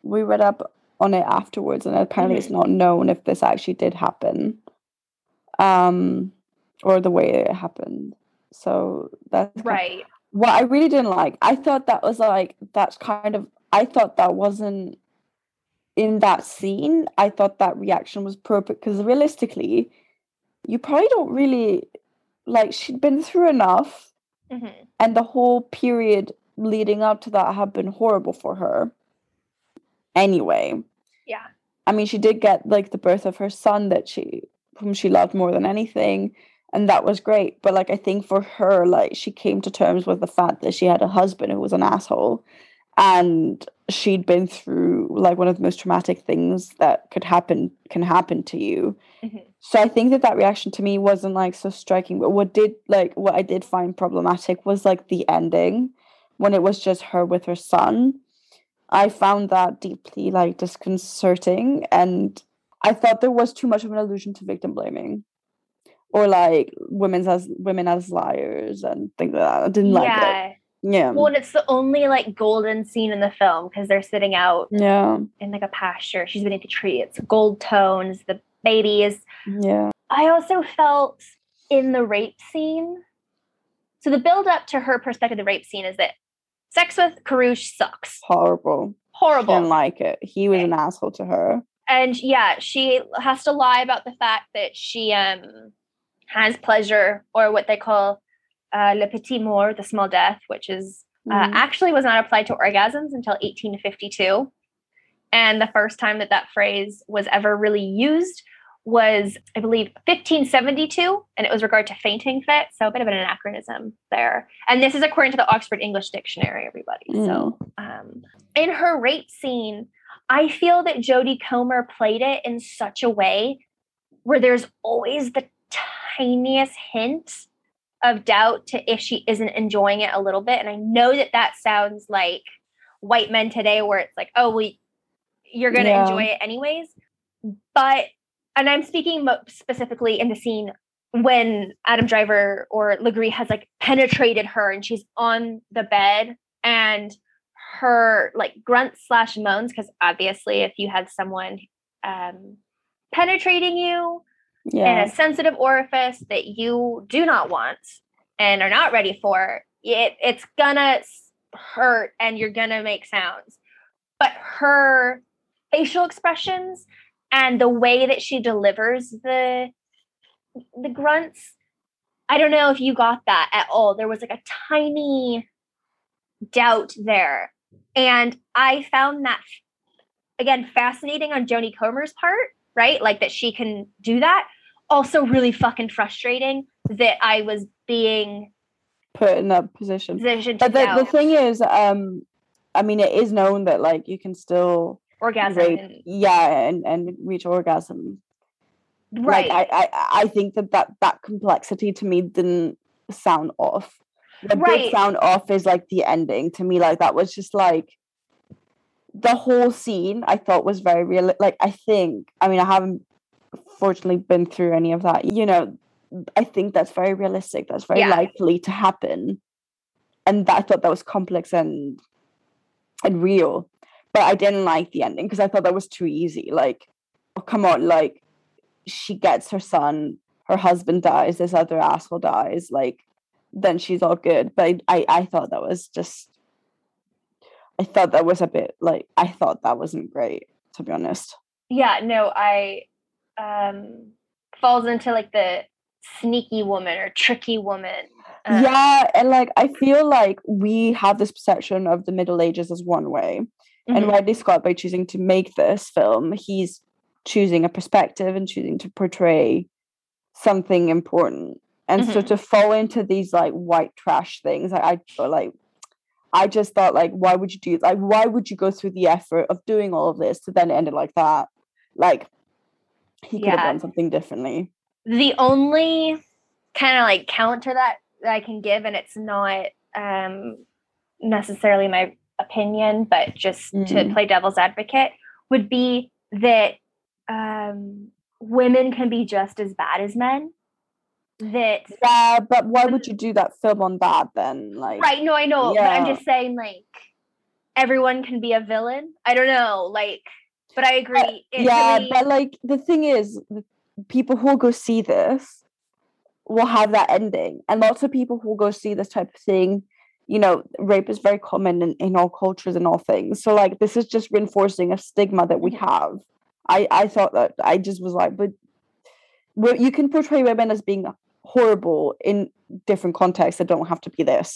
Speaker 1: we read up on it afterwards and apparently mm-hmm. it's not known if this actually did happen um or the way it happened. So that's
Speaker 2: right
Speaker 1: what i really didn't like i thought that was like that's kind of i thought that wasn't in that scene. I thought that reaction was appropriate because realistically you probably don't really like she'd been through enough mm-hmm. and the whole period leading up to that had been horrible for her anyway.
Speaker 2: Yeah.
Speaker 1: I mean she did get like the birth of her son that she whom she loved more than anything and that was great. But like i think for her like she came to terms with the fact that she had a husband who was an asshole and she'd been through like one of the most traumatic things that could happen can happen to you. Mm-hmm. so i think that that reaction to me wasn't like so striking. But what did like what i did find problematic was like the ending when it was just her with her son. I found that deeply like disconcerting and i thought there was too much of an allusion to victim blaming or like women as women as liars and things like that. I didn't like
Speaker 2: yeah.
Speaker 1: it. Yeah.
Speaker 2: Well, and it's the only like golden scene in the film because they're sitting out
Speaker 1: Yeah.
Speaker 2: in like a pasture. She's beneath a tree. It's gold tones, the babies.
Speaker 1: Yeah.
Speaker 2: I also felt in the rape scene. So the build up to her perspective, of the rape scene is that sex with Carrouge sucks.
Speaker 1: Horrible.
Speaker 2: Horrible.
Speaker 1: Didn't like it. He was
Speaker 2: Okay.
Speaker 1: an asshole to her.
Speaker 2: and yeah, she has to lie about the fact that she um has pleasure or what they call uh, le petit mort, the small death, which is uh,
Speaker 1: Mhm.
Speaker 2: actually was not applied to orgasms until 1852. And the first time that that phrase was ever really used was, I believe, 1572, and it was regard to fainting fit. So a bit of an anachronism there. And this is according to the Oxford English Dictionary, everybody. So um, in her rape scene, I feel that Jodie Comer played it in such a way where there's always the tiniest hint of doubt to if she isn't enjoying it a little bit. And I know that that sounds like white men today, where it's like, oh, well, you're going to
Speaker 1: Yeah.
Speaker 2: enjoy it anyways. But, and I'm speaking specifically in the scene when Adam Driver or Legris has like penetrated her and she's on the bed and her like grunts slash moans because obviously if you had someone um penetrating you
Speaker 1: Yeah.
Speaker 2: in a sensitive orifice that you do not want and are not ready for it it's gonna hurt and you're gonna make sounds. But her facial expressions and the way that she delivers the the grunts i don't know if you got that at all. There was like a tiny doubt there. And i found that again fascinating on Jodie Comer's part right? Like that she can do that also really fucking frustrating that i was being
Speaker 1: Put in that position.
Speaker 2: positioned
Speaker 1: But the, the thing is, um, I mean, it is known that like you can still
Speaker 2: orgasm
Speaker 1: rape,
Speaker 2: and-
Speaker 1: yeah, and and reach orgasm.
Speaker 2: right
Speaker 1: Like I, I, I think that that that complexity to me didn't sound off. What
Speaker 2: Right.
Speaker 1: did sound off is like the ending to me. Like that was just like the whole scene. I thought was very real. Like I think. I mean, I haven't fortunately been through any of that. You know, I think that's very realistic. That's very
Speaker 2: Yeah.
Speaker 1: likely to happen, and that, I thought that was complex and and real. But I didn't like the ending because I thought that was too easy. Like, oh, come on, like she gets her son, her husband dies, this other asshole dies, like then she's all good. But I, I, I thought that was just I thought that was a bit like I thought that wasn't great, to be honest.
Speaker 2: yeah no i um falls into like the sneaky woman or tricky woman uh,
Speaker 1: yeah, and like I feel like we have this perception of the Middle Ages as one way. And
Speaker 2: mhm.
Speaker 1: Ridley Scott, by choosing to make this film, he's choosing a perspective and choosing to portray something important. And so
Speaker 2: Mhm.
Speaker 1: to fall into these like white trash things, I, I like I just thought like, why would you do like why would you go through the effort of doing all of this to then end it like that? Like he could have done something differently.
Speaker 2: the only kind of like counter that, that I can give, and it's not um, necessarily my opinion, but just to
Speaker 1: Mhm.
Speaker 2: play devil's advocate, would be that um, women can be just as bad as men. That
Speaker 1: Yeah, but why would you do that film on that then? Like
Speaker 2: right? No, I know, but I'm just saying, like everyone can be a villain. I don't know, like, but I agree. It
Speaker 1: yeah
Speaker 2: really-
Speaker 1: but like the thing is people who will go see this will have that ending and lots of people who will go see this type of thing you know rape is very common in, in all cultures and all things so like this is just reinforcing a stigma that we
Speaker 2: Mhm.
Speaker 1: have i i thought that i just was like but well, you can portray women as being horrible in different contexts that don't have to be this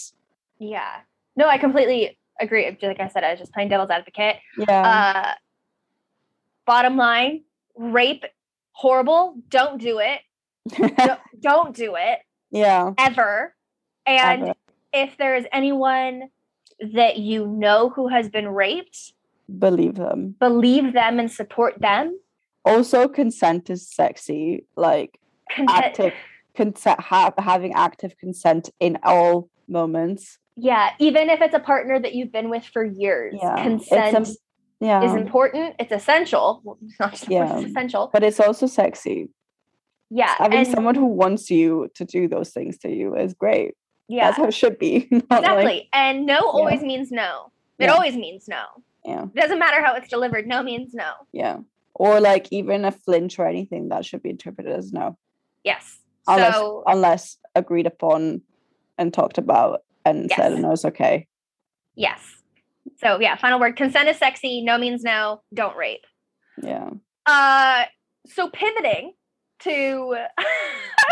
Speaker 2: yeah. No, I completely agree. Like I said, I was just playing devil's advocate.
Speaker 1: yeah
Speaker 2: Uh, bottom line, rape, horrible. Don't do it. Don't, don't do it
Speaker 1: yeah
Speaker 2: ever. And
Speaker 1: Ever.
Speaker 2: if there is anyone that you know who has been raped,
Speaker 1: believe them
Speaker 2: believe them and support them.
Speaker 1: also consent is sexy like
Speaker 2: Content-
Speaker 1: active consent ha- having active consent in all moments
Speaker 2: yeah, even if it's a partner that you've been with for years,
Speaker 1: Yeah,
Speaker 2: consent
Speaker 1: im- yeah
Speaker 2: is important. It's essential. Well, it's not just
Speaker 1: Yeah.
Speaker 2: it's essential.
Speaker 1: but it's also sexy
Speaker 2: Yeah.
Speaker 1: Having
Speaker 2: and
Speaker 1: someone who wants you to do those things to you is great.
Speaker 2: yeah,
Speaker 1: That's how it should be.
Speaker 2: exactly.
Speaker 1: Like,
Speaker 2: and no always means no. It
Speaker 1: Yeah.
Speaker 2: always means no.
Speaker 1: yeah,
Speaker 2: It doesn't matter how it's delivered. No means no.
Speaker 1: yeah. Or like even a flinch or anything that should be interpreted as no,
Speaker 2: Yes.
Speaker 1: unless
Speaker 2: so
Speaker 1: unless agreed upon and talked about and said no, it's okay.
Speaker 2: yes. So yeah, final word. Consent is sexy. No means no. Don't rape.
Speaker 1: Yeah.
Speaker 2: Uh so pivoting to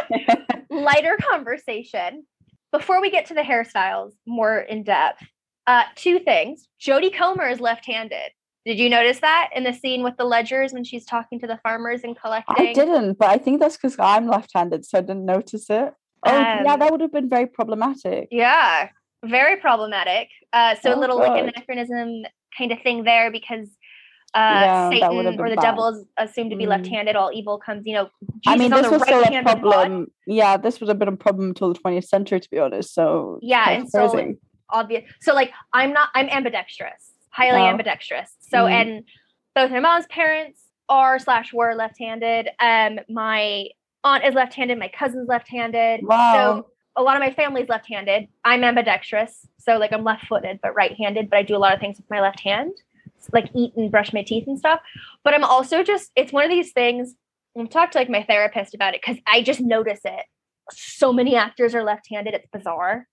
Speaker 2: lighter conversation before we get to the hairstyles more in depth. Uh two things. Jodie Comer is left-handed. Did you notice that in the scene with the ledgers when she's talking to the farmers and collecting?
Speaker 1: I didn't, but I think that's because I'm left-handed, so I didn't notice it. Oh, yeah,
Speaker 2: Um,
Speaker 1: that would have been very problematic.
Speaker 2: Yeah, very problematic. Uh, so a
Speaker 1: Oh,
Speaker 2: little like
Speaker 1: God.
Speaker 2: anachronism kind of thing there because uh,
Speaker 1: Yeah, that would have
Speaker 2: Satan or the
Speaker 1: bad.
Speaker 2: devil is assumed to be
Speaker 1: Mm.
Speaker 2: left-handed. All evil comes, you know.
Speaker 1: I mean, this
Speaker 2: on the
Speaker 1: was still a problem. Yeah, this would have been a problem until the 20th century, to be honest. So
Speaker 2: Yeah, and so obvious. So like I'm not I'm ambidextrous, highly
Speaker 1: Oh.
Speaker 2: ambidextrous. So
Speaker 1: Mhm.
Speaker 2: and both my mom's parents are slash were left-handed. Um my aunt is left-handed, my cousin's left-handed.
Speaker 1: Wow.
Speaker 2: So a lot of my family's left-handed. I'm ambidextrous. So like I'm left-footed but right-handed, but I do a lot of things with my left hand. Like eat and brush my teeth and stuff. But I'm also just it's one of these things I've talked to like my therapist about it because I just notice it. So many actors are left-handed, it's bizarre.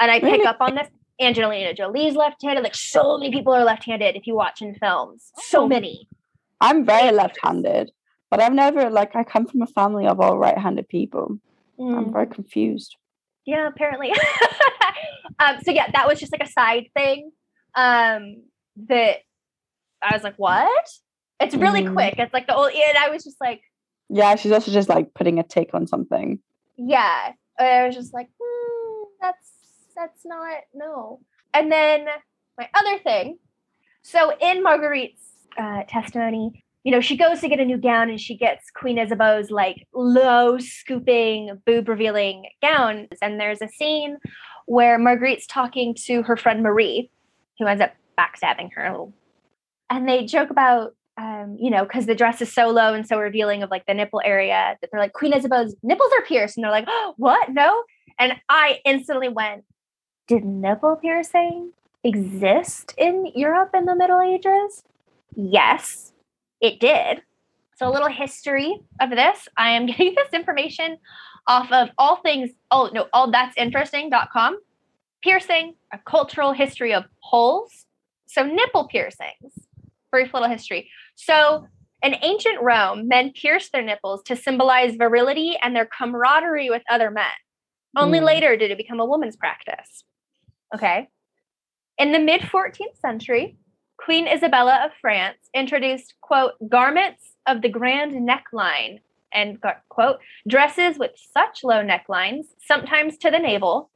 Speaker 2: And I pick up on this. Angelina Jolie's left-handed. Like so many people are left-handed if you watch in films. So
Speaker 1: Oh.
Speaker 2: many.
Speaker 1: I'm very left-handed, but I've never like I come from a family of all right-handed people. I'm
Speaker 2: Mm,
Speaker 1: very confused.
Speaker 2: Yeah, apparently. um, so yeah, that was just like a side thing. Um, that I was like, what? It's really
Speaker 1: Mm.
Speaker 2: quick. It's like the old and I was just like,
Speaker 1: Yeah, she's also just like putting a take on something.
Speaker 2: yeah. I was just like, hmm, that's that's not no. And then my other thing. So in Marguerite's uh, testimony, you know, she goes to get a new gown and she gets Queen Isabeau's like low scooping, boob revealing gown. And there's a scene where Marguerite's talking to her friend Marie, who ends up backstabbing her. And they joke about, um, you know, because the dress is so low and so revealing of like the nipple area that they're like, Queen Isabeau's nipples are pierced. And they're like, oh, what? No. And I instantly went, did nipple piercing exist in Europe in the Middle Ages? Yes, it did. So a little history of this. I am getting this information off of all things, oh no, all that's interesting.com. Piercing, a cultural history of holes. So nipple piercings. Brief little history. So in ancient Rome, men pierced their nipples to symbolize virility and their camaraderie with other men. Only
Speaker 1: Mm.
Speaker 2: later did it become a woman's practice. Okay. In the mid 14th century, Queen Isabella of France introduced, quote, garments of the grand neckline, and quote, dresses with such low necklines, sometimes to the navel,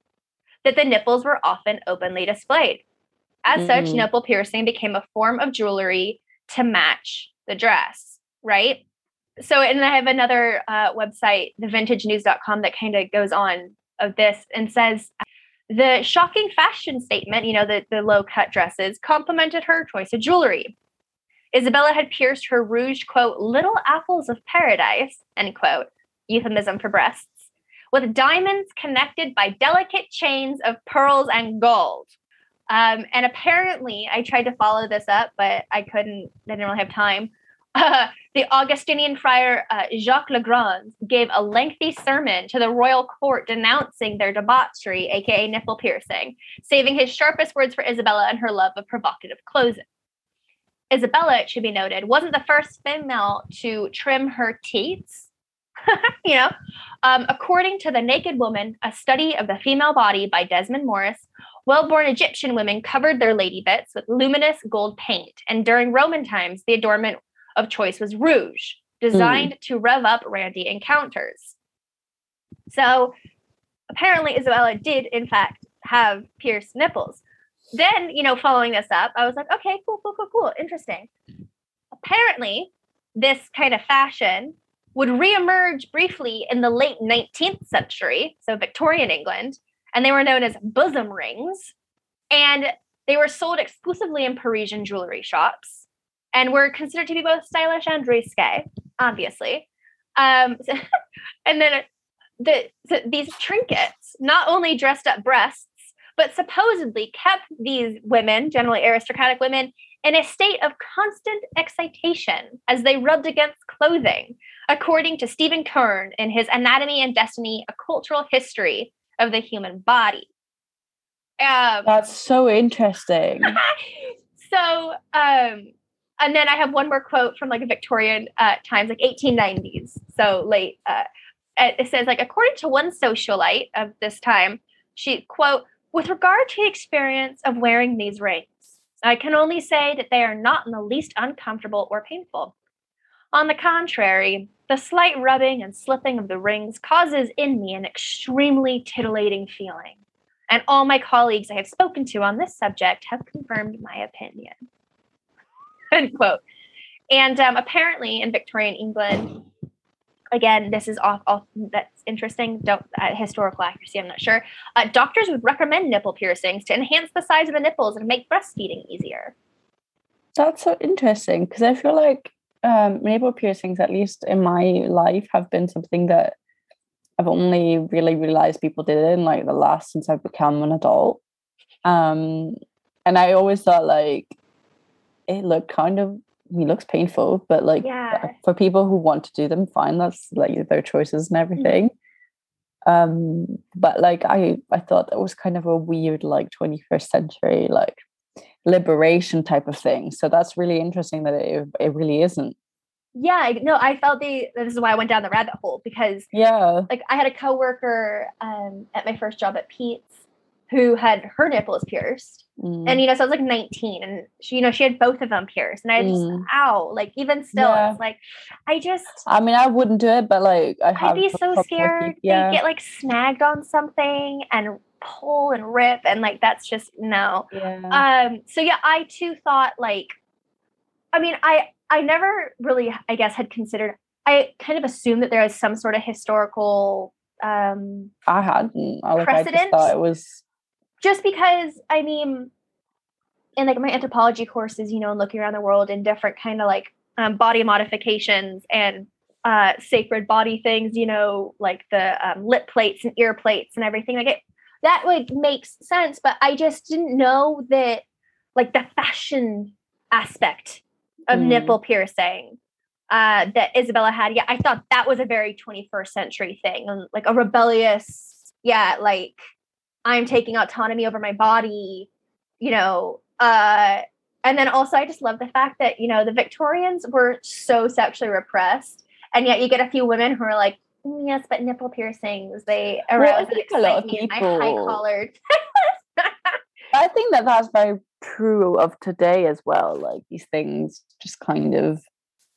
Speaker 2: that the nipples were often openly displayed. As such,
Speaker 1: Mm.
Speaker 2: nipple piercing became a form of jewelry to match the dress, right? So, and I have another uh, website, thevintagenews.com, that kind of goes on of this and says the shocking fashion statement, you know, the, the low cut dresses, complemented her choice of jewelry. Isabella had pierced her rouge, quote, little apples of paradise, end quote, euphemism for breasts, with diamonds connected by delicate chains of pearls and gold. Um, and apparently, I tried to follow this up, but I couldn't, I didn't really have time. The Augustinian friar uh, Jacques Legrand gave a lengthy sermon to the royal court denouncing their debauchery, aka nipple piercing, saving his sharpest words for Isabella and her love of provocative clothing. Isabella, it should be noted, wasn't the first female to trim her teats. you know, um, according to The Naked Woman, a study of the female body by Desmond Morris, well born Egyptian women covered their lady bits with luminous gold paint. And during Roman times, the adornment of choice was rouge, designed hmm. to rev up randy encounters. So apparently, Isabella did, in fact, have pierced nipples. Then, you know, following this up, I was like, okay, cool, cool, cool, cool, interesting. Apparently, this kind of fashion would reemerge briefly in the late 19th century, so Victorian England, and they were known as bosom rings. And they were sold exclusively in Parisian jewelry shops and were considered to be both stylish and risque, obviously. Um, so, and then the, the these trinkets not only dressed up breasts, but supposedly kept these women, generally aristocratic women, in a state of constant excitation as they rubbed against clothing, according to Stephen Kern in his Anatomy and Destiny, a cultural history of the human body.
Speaker 1: Um, That's so interesting.
Speaker 2: so, um, and then I have one more quote from like a Victorian uh, times, like 1890s, so late. Uh, it says like, according to one socialite of this time, she quote, with regard to the experience of wearing these rings, I can only say that they are not in the least uncomfortable or painful. On the contrary, the slight rubbing and slipping of the rings causes in me an extremely titillating feeling, and all my colleagues I have spoken to on this subject have confirmed my opinion. End quote. And um, apparently, in Victorian England, again, this is off, off that's interesting. Don't uh, historical accuracy. I'm not sure. Uh, doctors would recommend nipple piercings to enhance the size of the nipples and make breastfeeding easier.
Speaker 1: That's so interesting because I feel like um, nipple piercings, at least in my life, have been something that I've only really realized people did in like the last since I've become an adult. Um, and I always thought like it looked kind of he looks painful, but like yeah. for people who want to do them, fine. That's like their choices and mm-hmm. everything. Mm-hmm. Um, but like I, I thought that was kind of a weird, like 21st century, like liberation type of thing. So that's really interesting that it, it really isn't.
Speaker 2: Yeah, no, I felt the. This is why I went down the rabbit hole because
Speaker 1: yeah,
Speaker 2: like I had a coworker um, at my first job at Pete's who had her nipples pierced. Mm. And you know, so I was like 19 and she, you know, she had both of them pierced. And I just mm. ow, like even still, yeah. it's like I just
Speaker 1: I mean, I wouldn't do it, but like I
Speaker 2: I'd be so scared yeah. they get like snagged on something and pull and rip and like that's just no. Yeah. Um so yeah, I too thought like I mean, I I never really I guess had considered I kind of assumed that there was some sort of historical um
Speaker 1: I hadn't. I, like, precedent. I just thought it was
Speaker 2: just because I mean, in like my anthropology courses, you know, and looking around the world in different kind of like um, body modifications and uh, sacred body things, you know, like the um, lip plates and ear plates and everything. Like it, that like makes sense, but I just didn't know that like the fashion aspect of mm. nipple piercing uh, that Isabella had. Yeah, I thought that was a very 21st century thing, and like a rebellious, yeah, like I'm taking autonomy over my body, you know. Uh, and then also, I just love the fact that, you know, the Victorians were so sexually repressed. And yet you get a few women who are like, mm, yes, but nipple piercings, they arouse well, a lot of people. high collared.
Speaker 1: I think that that's very true of today as well. Like these things just kind of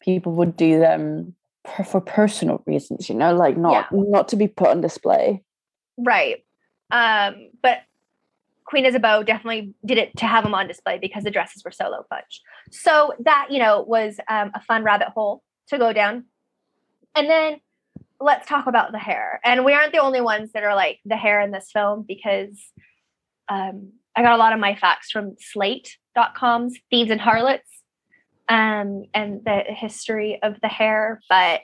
Speaker 1: people would do them for, for personal reasons, you know, like not yeah. not to be put on display.
Speaker 2: Right. Um, but Queen Isabeau definitely did it to have them on display because the dresses were so low punch. So that, you know, was um, a fun rabbit hole to go down. And then let's talk about the hair. And we aren't the only ones that are like the hair in this film because um, I got a lot of my facts from slate.com's Thieves and Harlots um, and the history of the hair. But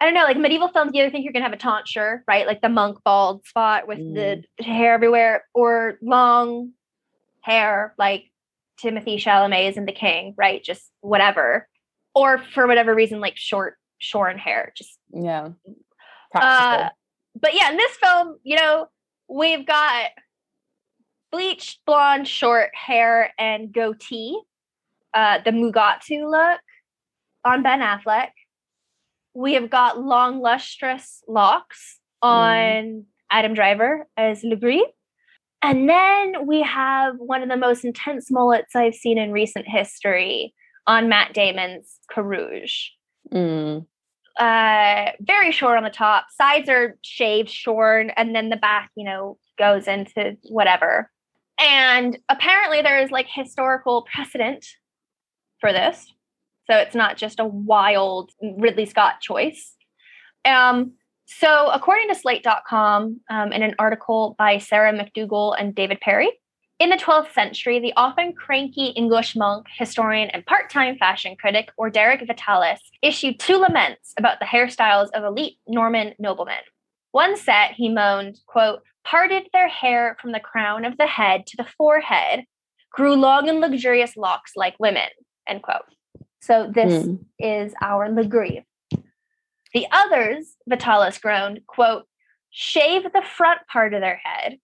Speaker 2: I don't know, like medieval films, you either think you're gonna have a tonsure, right? Like the monk bald spot with mm. the hair everywhere, or long hair, like Timothée Chalamet's in The King, right? Just whatever. Or for whatever reason, like short, shorn hair. Just
Speaker 1: yeah.
Speaker 2: Uh, but yeah, in this film, you know, we've got bleached blonde short hair and goatee, uh, the Mugatu look on Ben Affleck we have got long, lustrous locks mm. on mm. Adam Driver as Legris. And then we have one of the most intense mullets I've seen in recent history on Matt Damon's Carrouge. Mm. Uh, very short on the top. Sides are shaved, shorn, and then the back, you know, goes into whatever. And apparently, there is like historical precedent for this. So it's not just a wild Ridley Scott choice. Um, so, according to Slate.com, um, in an article by Sarah McDougal and David Perry, In the 12th century, the often cranky English monk, historian, and part time fashion critic or Orderic Vitalis issued two laments about the hairstyles of elite Norman noblemen. One set, he moaned, quote, parted their hair from the crown of the head to the forehead, grew long and luxurious locks like women, end quote. So this mm. is our Legris. The others, Vitalis groaned, quote, shave the front part of their head,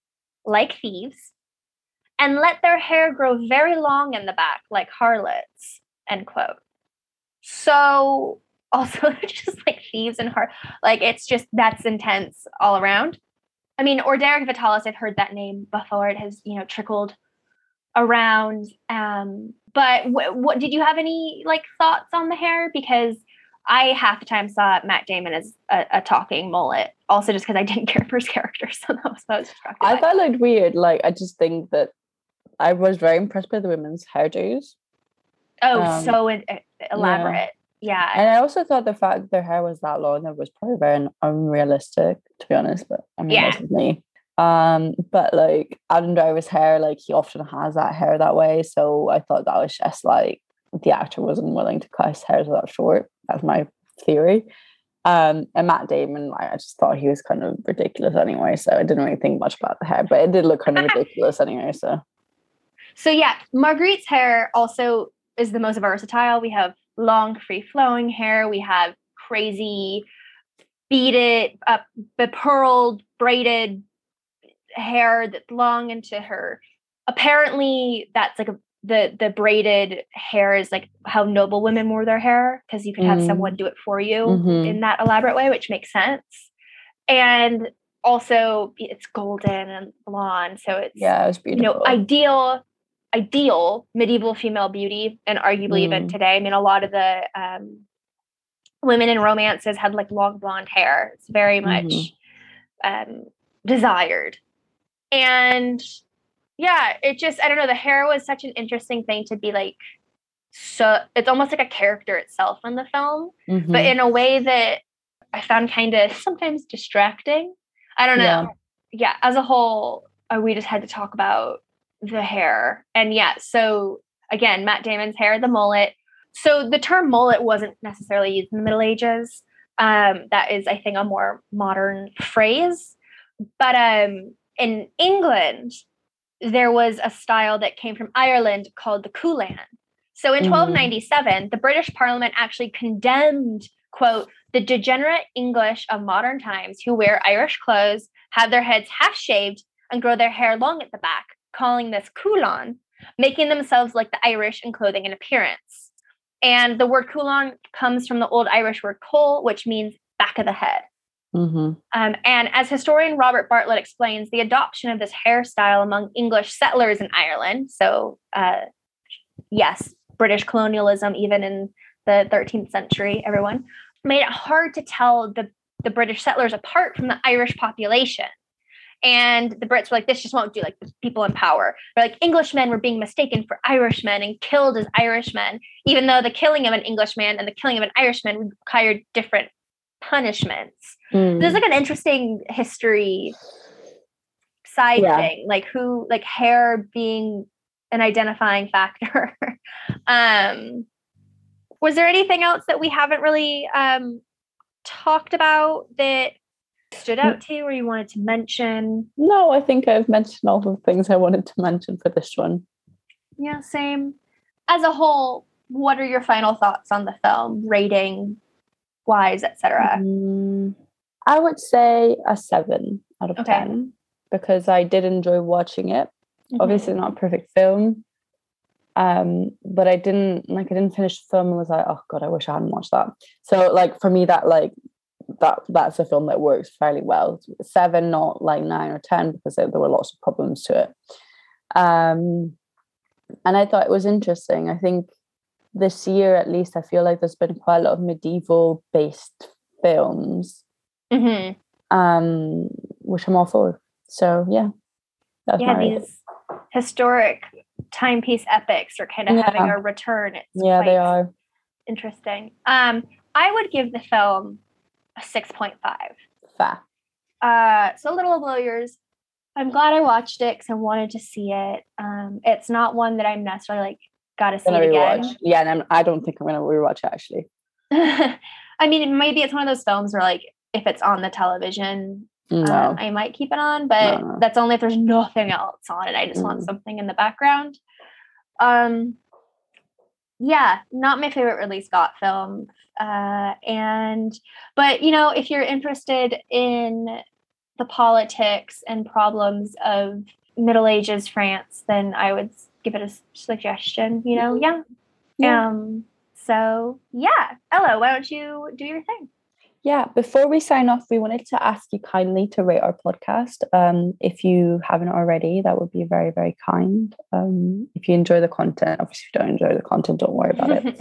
Speaker 2: like thieves, and let their hair grow very long in the back like harlots end quote so also just like thieves and heart like it's just that's intense all around i mean Orderic Vitalis i've heard that name before it has you know trickled around um but what, what did you have any like thoughts on the hair because I half the time saw Matt Damon as a, a talking mullet, also just because I didn't care for his character. So that was, that was
Speaker 1: I thought it looked weird. Like I just think that I was very impressed by the women's hairdos.
Speaker 2: Oh, um, so in, elaborate. Yeah. yeah.
Speaker 1: And I also thought the fact that their hair was that long that was probably very unrealistic, to be honest. But I mean, yeah. that's me. Um, but like Adam Driver's hair, like he often has that hair that way. So I thought that was just like the actor wasn't willing to cut his hair that short. That's my theory. Um, and Matt Damon, like, I just thought he was kind of ridiculous anyway. So I didn't really think much about the hair, but it did look kind of ridiculous anyway. So
Speaker 2: so yeah, Marguerite's hair also is the most versatile. We have long, free flowing hair. We have crazy beaded, uh, bepearled, braided hair that's long into her. Apparently, that's like a, the the braided hair is like how noble women wore their hair because you could have mm. someone do it for you mm-hmm. in that elaborate way, which makes sense. And also, it's golden and blonde, so it's
Speaker 1: yeah, it's beautiful.
Speaker 2: You know, ideal ideal medieval female beauty and arguably mm. even today. I mean, a lot of the um, women in romances had like long blonde hair. It's very much mm-hmm. um, desired. And yeah, it just, I don't know, the hair was such an interesting thing to be like, so it's almost like a character itself in the film, mm-hmm. but in a way that I found kind of sometimes distracting. I don't know. Yeah. yeah, as a whole, uh, we just had to talk about the hair. And yeah, so again, Matt Damon's hair, the mullet. So the term mullet wasn't necessarily used in the Middle Ages. Um, that is, I think, a more modern phrase. But um, in England, there was a style that came from Ireland called the Culan. So in 1297, mm. the British Parliament actually condemned, quote, the degenerate English of modern times who wear Irish clothes, have their heads half shaved, and grow their hair long at the back, calling this Culan, making themselves like the Irish in clothing and appearance. And the word Culan comes from the Old Irish word col, which means back of the head. Mm-hmm. Um, and as historian Robert Bartlett explains, the adoption of this hairstyle among English settlers in Ireland, so uh, yes, British colonialism, even in the 13th century, everyone, made it hard to tell the, the British settlers apart from the Irish population. And the Brits were like, this just won't do, like the people in power. But like Englishmen were being mistaken for Irishmen and killed as Irishmen, even though the killing of an Englishman and the killing of an Irishman required different punishments. Mm. There's like an interesting history side yeah. thing, like who like hair being an identifying factor. um was there anything else that we haven't really um talked about that stood out to you or you wanted to mention?
Speaker 1: No, I think I've mentioned all the things I wanted to mention for this one.
Speaker 2: Yeah, same. As a whole, what are your final thoughts on the film, rating wise, etc.?
Speaker 1: Mm, I would say a seven out of okay. ten because I did enjoy watching it. Mm-hmm. Obviously, not a perfect film, um, but I didn't like. I didn't finish the film and was like, oh god, I wish I hadn't watched that. So, like for me, that like that that's a film that works fairly well. Seven, not like nine or ten, because there, there were lots of problems to it. Um, and I thought it was interesting. I think this year, at least, I feel like there's been quite a lot of medieval based films, mm-hmm. um, which I'm all for. So yeah,
Speaker 2: yeah, these historic timepiece epics are kind of yeah. having a return. It's
Speaker 1: yeah, they are
Speaker 2: interesting. Um, I would give the film a 6.5.
Speaker 1: Fair.
Speaker 2: Uh, so a little below yours. I'm glad I watched it because I wanted to see it. Um, it's not one that I'm necessarily like got to see it again.
Speaker 1: Yeah, and I'm, I don't think I'm going to rewatch it actually.
Speaker 2: I mean, maybe it's one of those films where like if it's on the television, no. um, I might keep it on, but no, no. that's only if there's nothing else on it. I just mm. want something in the background. Um, yeah, not my favorite Ridley Scott film. Uh, and but you know, if you're interested in the politics and problems of Middle Ages France, then I would give it a suggestion. You know, yeah. yeah. Um. So yeah, Ella, why don't you do your thing?
Speaker 1: Yeah, before we sign off, we wanted to ask you kindly to rate our podcast. Um, if you haven't already, that would be very, very kind. Um, if you enjoy the content, obviously, if you don't enjoy the content, don't worry about it.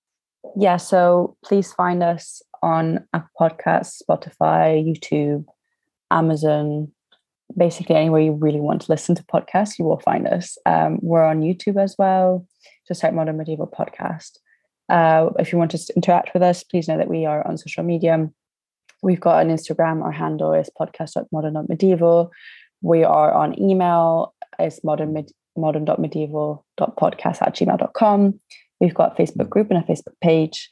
Speaker 1: yeah, so please find us on Apple Podcasts, Spotify, YouTube, Amazon, basically anywhere you really want to listen to podcasts, you will find us. Um, we're on YouTube as well. Just type Modern Medieval Podcast. Uh, if you want to interact with us, please know that we are on social media. We've got an Instagram. Our handle is podcast.modern.medieval. We are on email. It's modern modern.medieval.podcast at gmail.com. We've got a Facebook group and a Facebook page.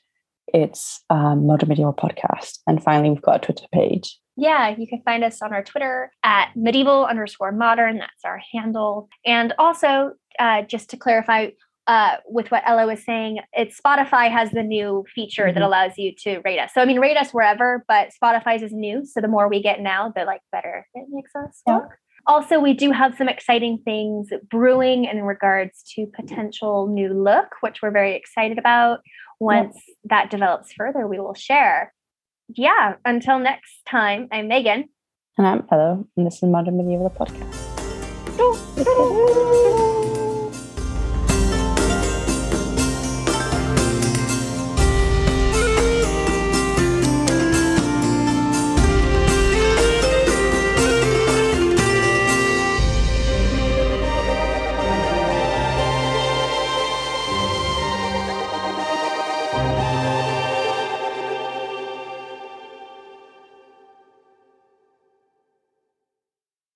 Speaker 1: It's um, Modern Medieval Podcast. And finally, we've got a Twitter page.
Speaker 2: Yeah, you can find us on our Twitter at medieval underscore modern. That's our handle. And also, uh, just to clarify, uh, with what Ella was saying, it's Spotify has the new feature mm-hmm. that allows you to rate us. So I mean, rate us wherever, but Spotify's is new. So the more we get now, the like better it makes us yeah. look. Also, we do have some exciting things brewing in regards to potential new look, which we're very excited about. Once yep. that develops further, we will share. Yeah, until next time, I'm Megan.
Speaker 1: And I'm Ella, and this is Modern Medieval Podcast.